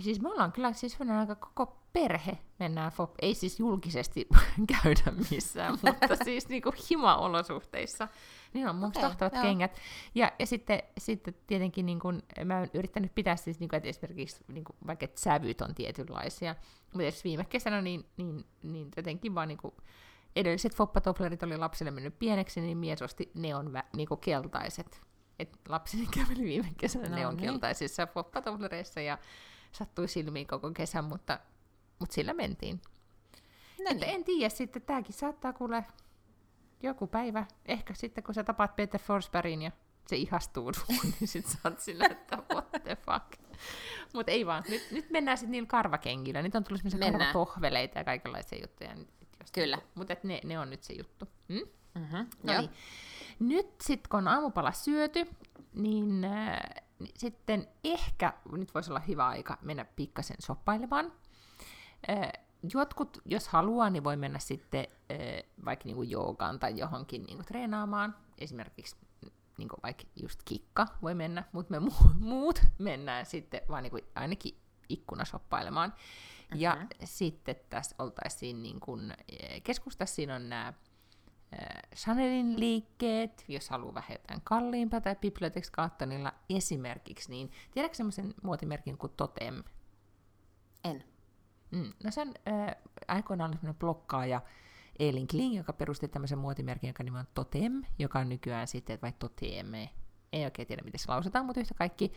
siis me ollaan kyllä siis aika koko perhe mennään fop, ei siis julkisesti käydä missään, mutta siis niinku hima-olosuhteissa. Niin on mun okay, tahtavat joo. kengät. Ja, ja sitten, sitten tietenkin niin kun, mä oon yrittänyt pitää siis, niin kun, että esimerkiksi niin kun, vaikka että sävyt on tietynlaisia. Mutta jos viime kesänä, niin, niin, niin jotenkin vaan niin kun, edelliset foppatoflerit oli lapselle mennyt pieneksi, niin mies osti neon vä, niin keltaiset. Et lapseni käveli viime kesänä no, neon niin. keltaisissa foppatoflereissa ja sattui silmiin koko kesän, mutta, mutta sillä mentiin. No niin. En tiedä, sitten tämäkin saattaa kuule joku päivä, ehkä sitten kun sä tapaat Peter Forsbergin ja se ihastuu niin sit sä oot sillä, että what the fuck. Mutta ei vaan, nyt, nyt mennään sitten niillä karvakengillä. Nyt on tullut semmoisia karvatohveleita ja kaikenlaisia juttuja. Kyllä. Mutta ne, ne on nyt se juttu. Hmm? Mm-hmm. No niin. Nyt sitten kun on aamupala syöty, niin äh, niin sitten ehkä nyt voisi olla hyvä aika mennä pikkasen soppailemaan. Jotkut, jos haluaa, niin voi mennä sitten vaikka niinku joogaan tai johonkin niinku treenaamaan. Esimerkiksi niinku vaikka just kikka voi mennä, mutta me muut mennään sitten vaan niinku ainakin ikkunasoppailemaan. Mm-hmm. Ja sitten tässä oltaisiin niin kun, keskustassa, siinä on nämä Chanelin liikkeet, jos haluaa vähän jotain kalliimpaa, tai Bibliotex Cartonilla esimerkiksi, niin tiedätkö semmoisen muotimerkin kuin Totem? En. Mm, no sen äh, aikoinaan semmoinen blokkaaja Elin Kling, joka perusti tämmöisen muotimerkin, joka nimi on Totem, joka on nykyään sitten, vai Toteme, ei oikein tiedä, miten se lausutaan, mutta yhtä kaikki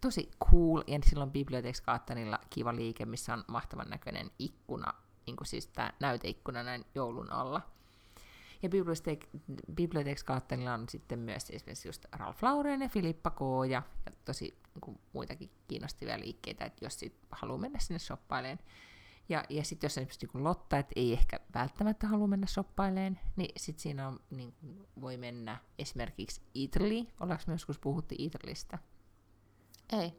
tosi cool, ja silloin Bibliotex Cartonilla kiva liike, missä on mahtavan näköinen ikkuna, niin kuin siis tämä näyteikkuna näin joulun alla. Ja Kaattelilla on sitten myös esimerkiksi just Ralph Lauren ja Filippa K. ja, ja tosi niin kuin, muitakin kiinnostavia liikkeitä, että jos sit haluaa mennä sinne shoppaileen. Ja, ja sitten jos esimerkiksi niin Lotta, että ei ehkä välttämättä halua mennä shoppaileen, niin sitten siinä on, niin voi mennä esimerkiksi Italy. Ollaanko me joskus puhuttu Italystä? Ei.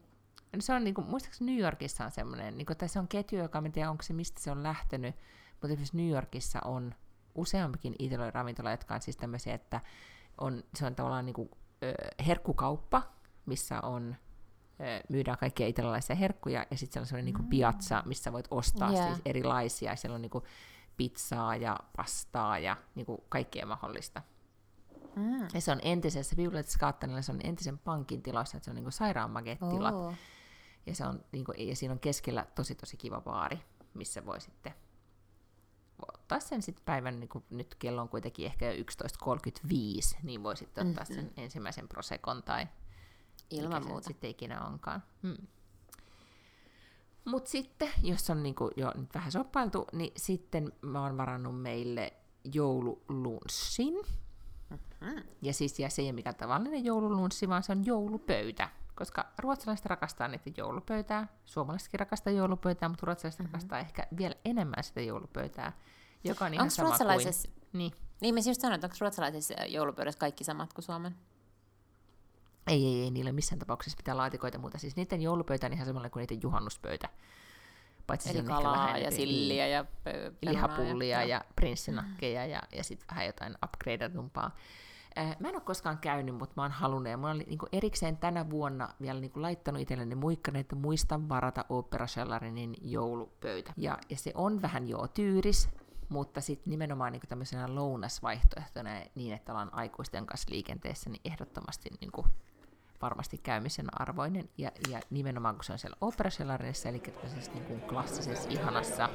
No se on, niin kuin, muistaakseni New Yorkissa on semmoinen, niin kuin, tai se on ketju, joka en tiedä, onko se mistä se on lähtenyt, mutta esimerkiksi New Yorkissa on useampikin Italian ravintola, jotka on siis tämmöisiä, että on, se on tavallaan niin kuin, ö, herkkukauppa, missä on myydään kaikkia italialaisia herkkuja, ja sitten siellä on sellainen mm. niin piazza, missä voit ostaa yeah. siis erilaisia. Siellä on niin kuin pizzaa ja pastaa ja niin kuin kaikkea mahdollista. Mm. Ja se on entisessä Violet se on entisen pankin tilassa, että se on niin kuin sairaanmagetilat. Oh. Ja, se on, niin kuin, ja siinä on keskellä tosi tosi kiva baari, missä voi sitten ottaa sen sitten päivän, niin kun nyt kello on kuitenkin ehkä jo 11.35, niin voi sitten ottaa mm-hmm. sen ensimmäisen prosekon tai Ilman muuta. sitten ikinä onkaan. Hmm. Mutta sitten, jos on niinku jo nyt vähän soppailtu, niin sitten mä oon varannut meille joululunssin. Mm-hmm. Ja siis ja se ei ole mikään tavallinen joululunssi, vaan se on joulupöytä. Koska ruotsalaiset rakastaa niitä joulupöytää, suomalaisetkin rakastaa joulupöytää, mutta ruotsalaiset mm-hmm. rakastaa ehkä vielä enemmän sitä joulupöytää joka on ihan onks sama kuin... Niin. Niin, mä just sanoin, että onko ruotsalaisessa joulupöydässä kaikki samat kuin Suomen? Ei, ei, ei, niillä missään tapauksessa pitää laatikoita muuta. Siis niiden joulupöytä on ihan samalla kuin niiden juhannuspöytä. Paitsi Eli kalaa ja silliä ja pö- lihapullia ja, ja prinssinakkeja ja, ja sitten vähän jotain upgradeatumpaa. Mä en ole koskaan käynyt, mutta mä oon halunnut, ja mä olin niin erikseen tänä vuonna vielä niin laittanut itselleni muikkanen, että muistan varata Opera Cellarinin joulupöytä. Ja, ja se on vähän joo tyyris, mutta sitten nimenomaan niin tämmöisenä lounasvaihtoehtona niin, että ollaan aikuisten kanssa liikenteessä, niin ehdottomasti niin kuin varmasti käymisen arvoinen. Ja, ja nimenomaan kun se on siellä operasellarinissa, eli tämmöisessä niin kuin klassisessa, ihanassa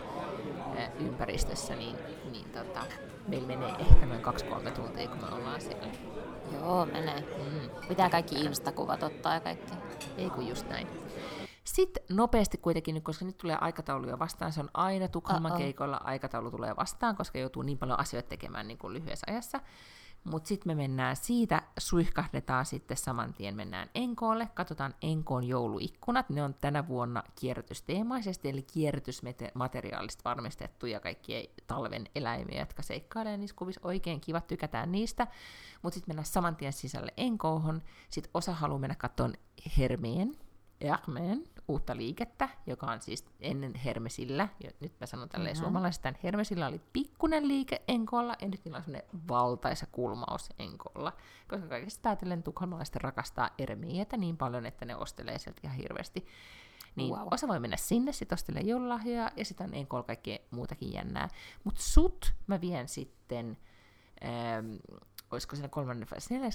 ää, ympäristössä, niin, niin tota, meillä menee ehkä noin kaksi-kolme tuntia, kun me ollaan siellä. Joo, menee. Mm. Pitää kaikki Insta-kuvat ottaa ja kaikki. Ei kun just näin. Sitten nopeasti kuitenkin, koska nyt tulee aikataulu jo vastaan, se on aina Tukholman Uh-oh. keikoilla aikataulu tulee vastaan, koska joutuu niin paljon asioita tekemään niin kuin lyhyessä ajassa. Mutta sitten me mennään siitä, suihkahdetaan sitten saman tien, mennään Enkoolle, katsotaan Enkoon jouluikkunat, ne on tänä vuonna kierrätysteemaisesti, eli kierrätysmateriaalista varmistettuja kaikkia talven eläimiä, jotka seikkailee niissä kuvissa, oikein kiva, tykätään niistä, mutta sitten mennään saman tien sisälle Enkoohon, sitten osa haluaa mennä katsomaan Hermeen, Hermeen, uutta liikettä, joka on siis ennen Hermesillä, ja nyt mä sanon tälleen mm-hmm. suomalaisesti, Hermesillä oli pikkunen liike Enkolla, ja nyt niillä on semmoinen valtaisa kulmaus Enkolla, koska kaikista ajatellen tukholmalaiset rakastaa Ermietä niin paljon, että ne ostelee sieltä ihan hirveästi. Niin wow. osa voi mennä sinne, sit ostelee joululahjoja, ja sitten on Enkolla kaikkea muutakin jännää. Mutta sut mä vien sitten, ähm, olisiko siinä kolmannen vai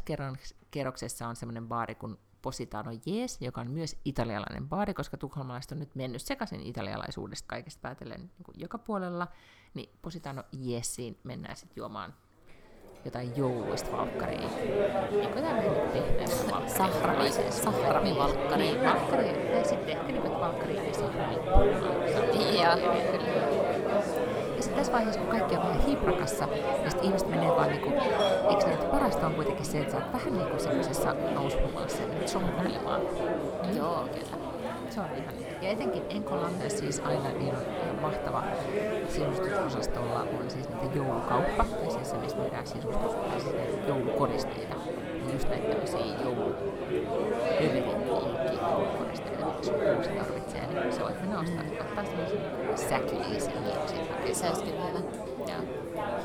kerroksessa on semmoinen baari kuin Positano Jees, joka on myös italialainen baari, koska tukholmalaiset on nyt mennyt sekaisin italialaisuudesta kaikesta päätellen niin kuin joka puolella, niin Positano Jeesiin mennään sitten juomaan jotain jouluista valkkaria. Eikö tämä vähän pehmeämpää valkkaria? Sahravi, sahravi valkkari. Niin, valkkari. Ja sitten ehkä niin valkkaria ja sahravi. Ja. Ja sitten tässä vaiheessa, kun kaikki on vähän hiprakassa, niin sitten ihmiset menee vaan niinku, eikö niin, että parasta on kuitenkin se, että sä oot vähän niinku semmoisessa nousuhumassa ja menet sommailemaan. Mm. Joo, kyllä. Se on ihan Ja etenkin Enkolla on myös siis aina niin mahtava sisustusosastolla on siis niitä joulukauppa, ja siis se, mistä myydään siis joulukoristeita. Just näitä tämmöisiä joulu joulukoristeita, mitä sun tarvitsee, niin se voit mennä ostaa, ottaa semmoisen säkillisen olisi kyllä hyvä. Ja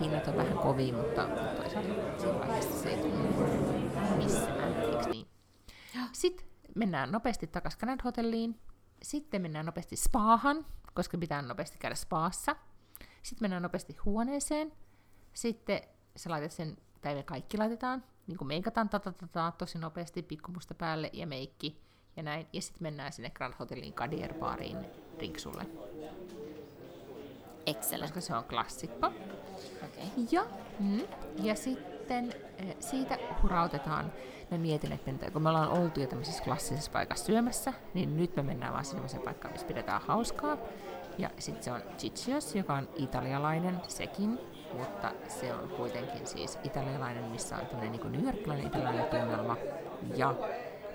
hinnat on vähän kovia, mutta toisaalta siinä vaiheessa se ei tule missään, eikö niin? Sitten mennään nopeasti takaisin Grand Hotelliin. Sitten mennään nopeasti spaahan, koska pitää nopeasti käydä spaassa. Sitten mennään nopeasti huoneeseen. Sitten sä laitat sen, tai me kaikki laitetaan, niin kuin meikataan tatatata tosi nopeasti pikkumusta päälle ja meikki ja näin. Ja sitten mennään sinne Grand Hotelliin Kadier Bariin rinksulle. Excellent. Koska se on klassikko. Okay. Ja, mm, ja sitten eh, siitä hurautetaan. Mä mietin, että kun me ollaan oltu jo tämmöisessä klassisessa paikassa syömässä, niin nyt me mennään vaan sellaiseen paikkaan, missä pidetään hauskaa. Ja sitten se on Ciccios, joka on italialainen sekin, mutta se on kuitenkin siis italialainen, missä on tämmöinen niin newyorkilainen italialainen tunnelma. Ja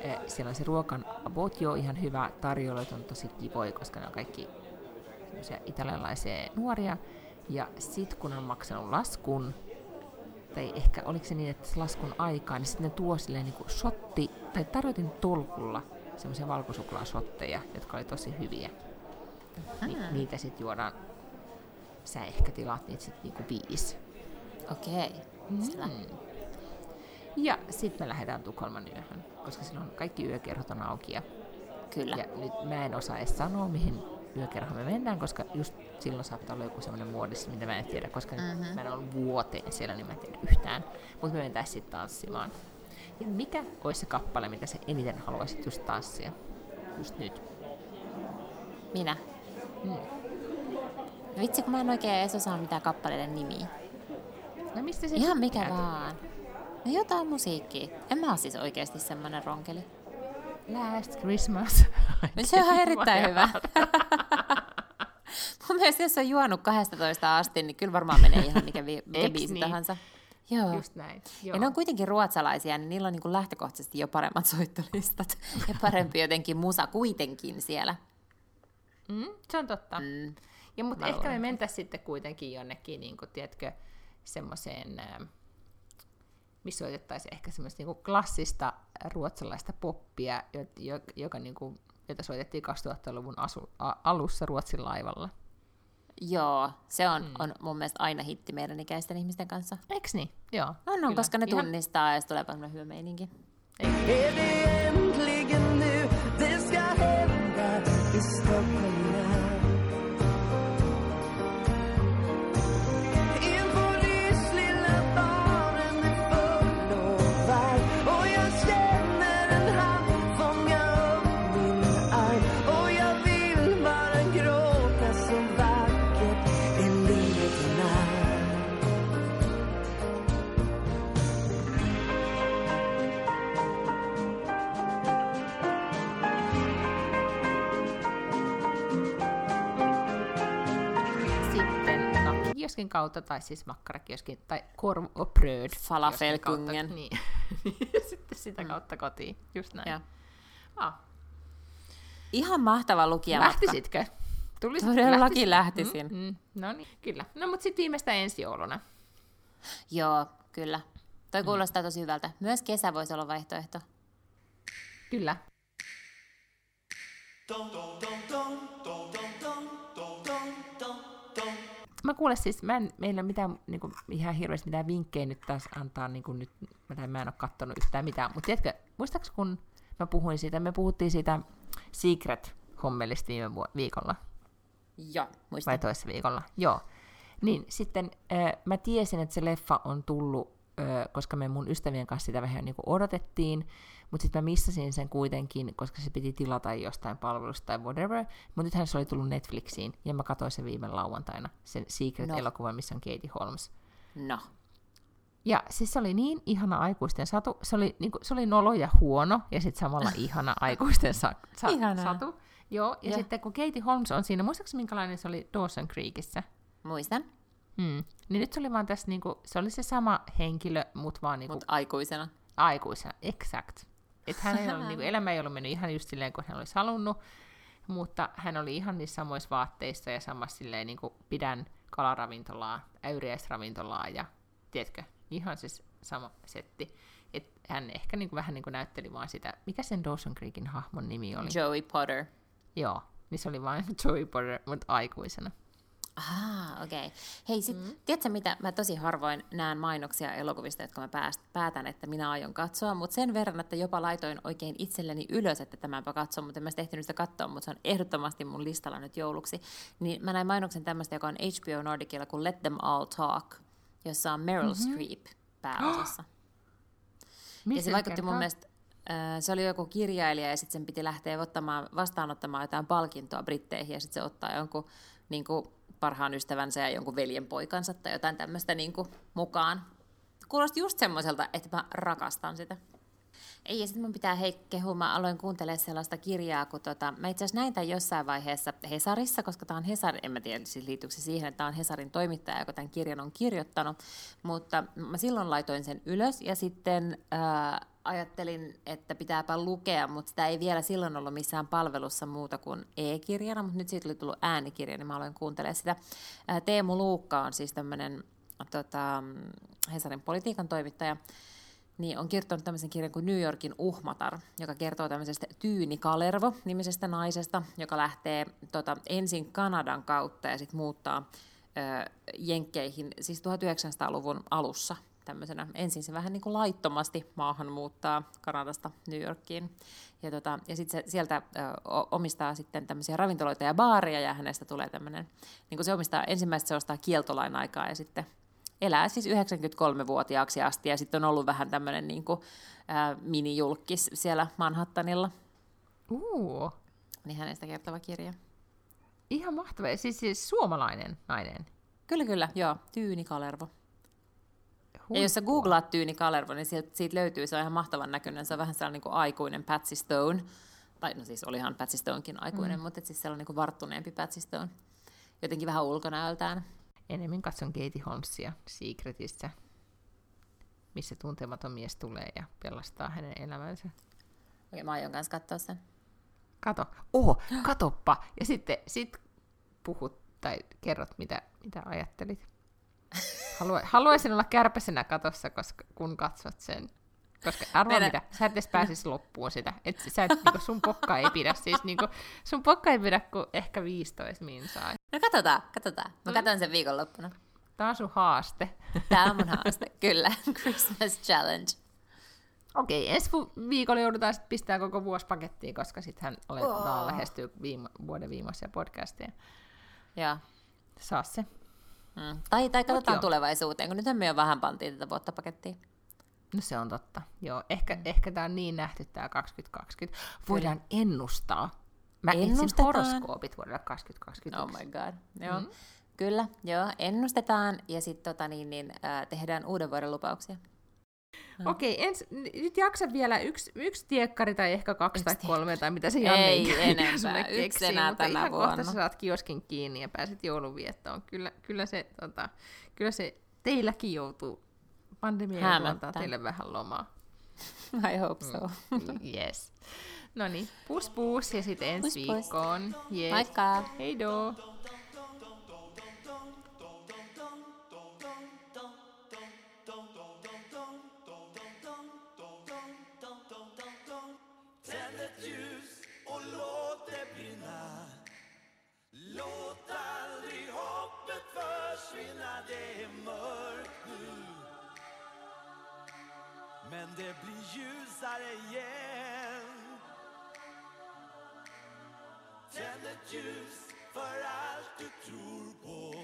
e, siellä on se ruokan abotio ihan hyvä, tarjoilut on tosi kivoja, koska ne on kaikki italialaisia nuoria. Ja sit kun on maksanut laskun, tai ehkä oliko se niin, että laskun aikaa, niin sitten ne tuo silleen niin kuin shotti, tai tarjotin tolkulla semmoisia valkosuklaashotteja, jotka oli tosi hyviä. Ni, niitä sitten juodaan, sä ehkä tilaat niitä sitten niinku viisi. Okei, okay. mm. Ja sitten me lähdetään Tukholman yöhön, koska silloin kaikki yökerhot on auki. Ja, Kyllä. ja nyt mä en osaa edes sanoa, mihin yökerhoon me mennään, koska just silloin saattaa olla joku sellainen muodissa, mitä mä en tiedä, koska mm-hmm. mä en ollut vuoteen siellä, niin mä en tiedä yhtään. Mutta me mentäisiin sitten tanssimaan. Ja mikä olisi se kappale, mitä sä eniten haluaisit just tanssia? Just nyt. Minä? Mm. No vitsi, kun mä en oikein edes osaa mitään kappaleiden nimiä. No mistä se Ihan mikä vaan. No jotain musiikkia. En mä oo siis oikeasti semmonen ronkeli. Last Christmas. No se on erittäin hyvä. Mun mielestä jos on juonut 12 asti, niin kyllä varmaan menee ihan mikä, vi- mikä biisi niin? tahansa. Joo. Just näin. Joo. Ja ne on kuitenkin ruotsalaisia, niin niillä on niin lähtökohtaisesti jo paremmat soittolistat ja parempi jotenkin musa kuitenkin siellä. Mm, se on totta. Mm. Ja, mutta ehkä me mentäisiin sitten kuitenkin jonnekin, niin kuin, tiedätkö, semmoiseen, missä soitettaisiin ehkä semmoista niin klassista ruotsalaista poppia, joka, joka niin kuin, jota soitettiin 2000-luvun asu, a, alussa Ruotsin laivalla. Joo, se on, mm. on mun mielestä aina hitti meidän ikäisten ihmisten kanssa. Eiks niin? Joo. On, on Kyllä. koska ne Ihan... tunnistaa ja sitten tulee paljon hyvä meininki. Kioskin kautta, tai siis makkarakioskin, tai korv och bröd. Falafelkungen. Niin. Sitten sitä kautta kotiin, just näin. Ja. Ah. Ihan mahtava lukijamatka. Lähtisitkö? Tulisit, Todellakin lähtisit? lähtisin. Mm, mm. No niin, kyllä. No mutta sitten viimeistä ensi jouluna. Joo, kyllä. Toi kuulostaa tosi hyvältä. Myös kesä voisi olla vaihtoehto. Kyllä. Mä kuulen siis, mä en, meillä ei ole mitään niin kuin, ihan hirveästi mitään vinkkejä nyt taas antaa, niin kuin nyt, mä, mä en ole kattonut yhtään mitään, mutta tiedätkö, muistaaks kun mä puhuin siitä, me puhuttiin siitä Secret-hommelista viime vu- viikolla, Joo, muistan. vai toisessa viikolla, joo. Niin sitten äh, mä tiesin, että se leffa on tullut, äh, koska me mun ystävien kanssa sitä vähän niin kuin odotettiin, mutta sitten mä missasin sen kuitenkin, koska se piti tilata jostain palvelusta tai whatever, mutta nythän se oli tullut Netflixiin, ja mä katsoin sen viime lauantaina, sen Secret-elokuvan, missä on Katie Holmes. No. Ja siis se oli niin ihana aikuisten satu, se oli, niin kuin, se oli nolo ja huono, ja sitten samalla ihana aikuisten sa- sa- Ihanaa. satu. Joo, ja, Ja. sitten kun Katie Holmes on siinä, muistaakseni minkälainen se oli Dawson Creekissä? Muistan, Hmm. Niin nyt se oli vaan tässä, niinku, se oli se sama henkilö, mutta vaan niinku, mutta aikuisena. aikuisena, exact. Että hän ei ollut, niinku, elämä ei ollut mennyt ihan just silleen, kuin hän olisi halunnut, mutta hän oli ihan niissä samoissa vaatteissa ja samassa silleen, niinku, pidän kalaravintolaa, äyriäisravintolaa ja, tiedätkö, ihan siis sama setti. Et hän ehkä niinku, vähän niinku näytteli vaan sitä, mikä sen Dawson Creekin hahmon nimi oli? Joey Potter. Joo, niin se oli vain Joey Potter, mutta aikuisena. Ah, okei. Okay. Hei, sit, mm. tiedätkö mitä, mä tosi harvoin näen mainoksia elokuvista, jotka mä pääst, päätän, että minä aion katsoa, mutta sen verran, että jopa laitoin oikein itselleni ylös, että tämänpä katson, mutta en mä ehtinyt sitä katsoa, mutta se on ehdottomasti mun listalla nyt jouluksi. Niin mä näin mainoksen tämmöistä, joka on HBO Nordicilla kuin Let Them All Talk, jossa on Meryl mm-hmm. Streep pääosassa. Ja Missä se vaikutti mun kertoo? mielestä, äh, se oli joku kirjailija ja sitten sen piti lähteä ottamaan, vastaanottamaan jotain palkintoa Britteihin ja sitten se ottaa jonkun niin kuin, parhaan ystävänsä ja jonkun veljen poikansa tai jotain tämmöistä niin kuin, mukaan. Kuulosti just semmoiselta, että mä rakastan sitä. Ei, ja sitten mun pitää hei, kehua, mä aloin kuuntelemaan sellaista kirjaa, kun tota, mä itse asiassa näin tämän jossain vaiheessa Hesarissa, koska tämä on Hesar, en mä tiedä siis liittyykö se siihen, että tämä on Hesarin toimittaja, joka tämän kirjan on kirjoittanut, mutta mä silloin laitoin sen ylös ja sitten ää, ajattelin, että pitääpä lukea, mutta sitä ei vielä silloin ollut missään palvelussa muuta kuin e-kirjana, mutta nyt siitä oli tullut äänikirja, niin mä aloin kuuntelemaan sitä. Teemu Luukka on siis tämmöinen tota, Hesarin politiikan toimittaja, niin on kirjoittanut tämmöisen kirjan kuin New Yorkin uhmatar, joka kertoo tämmöisestä Tyyni Kalervo nimisestä naisesta, joka lähtee tota, ensin Kanadan kautta ja sitten muuttaa ö, Jenkkeihin, siis 1900-luvun alussa tämmöisenä. Ensin se vähän niin kuin laittomasti maahan muuttaa Kanadasta New Yorkiin. Ja, tota, ja sitten se sieltä ö, omistaa sitten tämmöisiä ravintoloita ja baaria, ja hänestä tulee tämmöinen, niin kuin se omistaa, ensimmäistä se ostaa kieltolain aikaa, ja sitten elää siis 93-vuotiaaksi asti ja sitten on ollut vähän tämmöinen niin kuin, ää, minijulkis siellä Manhattanilla, Uu, niin hänestä kertova kirja. ihan mahtava. Ja Siis, siis suomalainen nainen. Kyllä, kyllä, joo, Tyyni Kalervo. Ja jos sä googlaat Tyyni Kalervo, niin siitä, siitä löytyy, se on ihan mahtavan näköinen, se on vähän sellainen niin kuin aikuinen Patsy Stone, tai no siis olihan Patsy Stonekin aikuinen, mm. mutta siis sellainen niin kuin varttuneempi Patsy Stone, jotenkin vähän ulkonäöltään. Enemmän katson Katie Holmesia Secretissä, missä tuntematon mies tulee ja pelastaa hänen elämänsä. Okei, mä aion kanssa katsoa sen. Kato. Oho, katoppa. Ja sitten sit puhut tai kerrot, mitä, mitä ajattelit. Halua, haluaisin olla kärpäsenä katossa, koska, kun katsot sen. Koska arvaa Meidän- mitä, sä et edes pääsisi loppuun sitä. Et, sä et, niinku, sun pokka ei pidä, siis niinku, sun pokka ei pidä kuin ehkä 15 minsaa. No katsotaan, katsotaan. Mä katson sen viikonloppuna. Tää on sun haaste. Tämä on mun haaste, kyllä. Christmas challenge. Okei, ensi viikolla joudutaan sitten pistää koko vuosi pakettiin, koska sittenhän aletaan Oh. lähestyä viime, vuoden viimeisiä podcasteja. Joo. Saa se. Mm. Tai, tai katsotaan tulevaisuuteen, kun nyt me jo vähän pantiin tätä vuotta pakettiin. No se on totta. Joo, ehkä, mm. ehkä tämä on niin nähty tämä 2020. Voidaan Kyllä. ennustaa. Mä etsin horoskoopit vuodelle 2021. Oh my god. Joo. Mm. Kyllä, joo. Ennustetaan ja sitten tota, niin, niin, äh, tehdään uuden vuoden lupauksia. Okei, ens, nyt jaksa vielä yksi, yksi tiekkari tai ehkä kaksi Yksi tai tiekkari. kolme tai mitä se Janne Ei enempää, sulle yksi enää mutta tänä ihan vuonna. kohta sä saat kioskin kiinni ja pääset jouluviettoon. Kyllä, kyllä, se, tota, kyllä se teilläkin joutuu. Pandemia antaa teille vähän lomaa. I hope so. Yes. No niin, pus pus ja sitten ensi Pus, pus. viikkoon. Yes. Moikka! Heidoo! Tänd Men det blir ljusare igen. Tänd ett ljus för allt du tror på.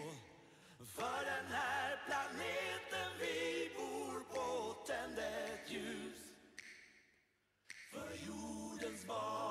För den här planeten vi bor på. Tänd ett ljus för jordens barn.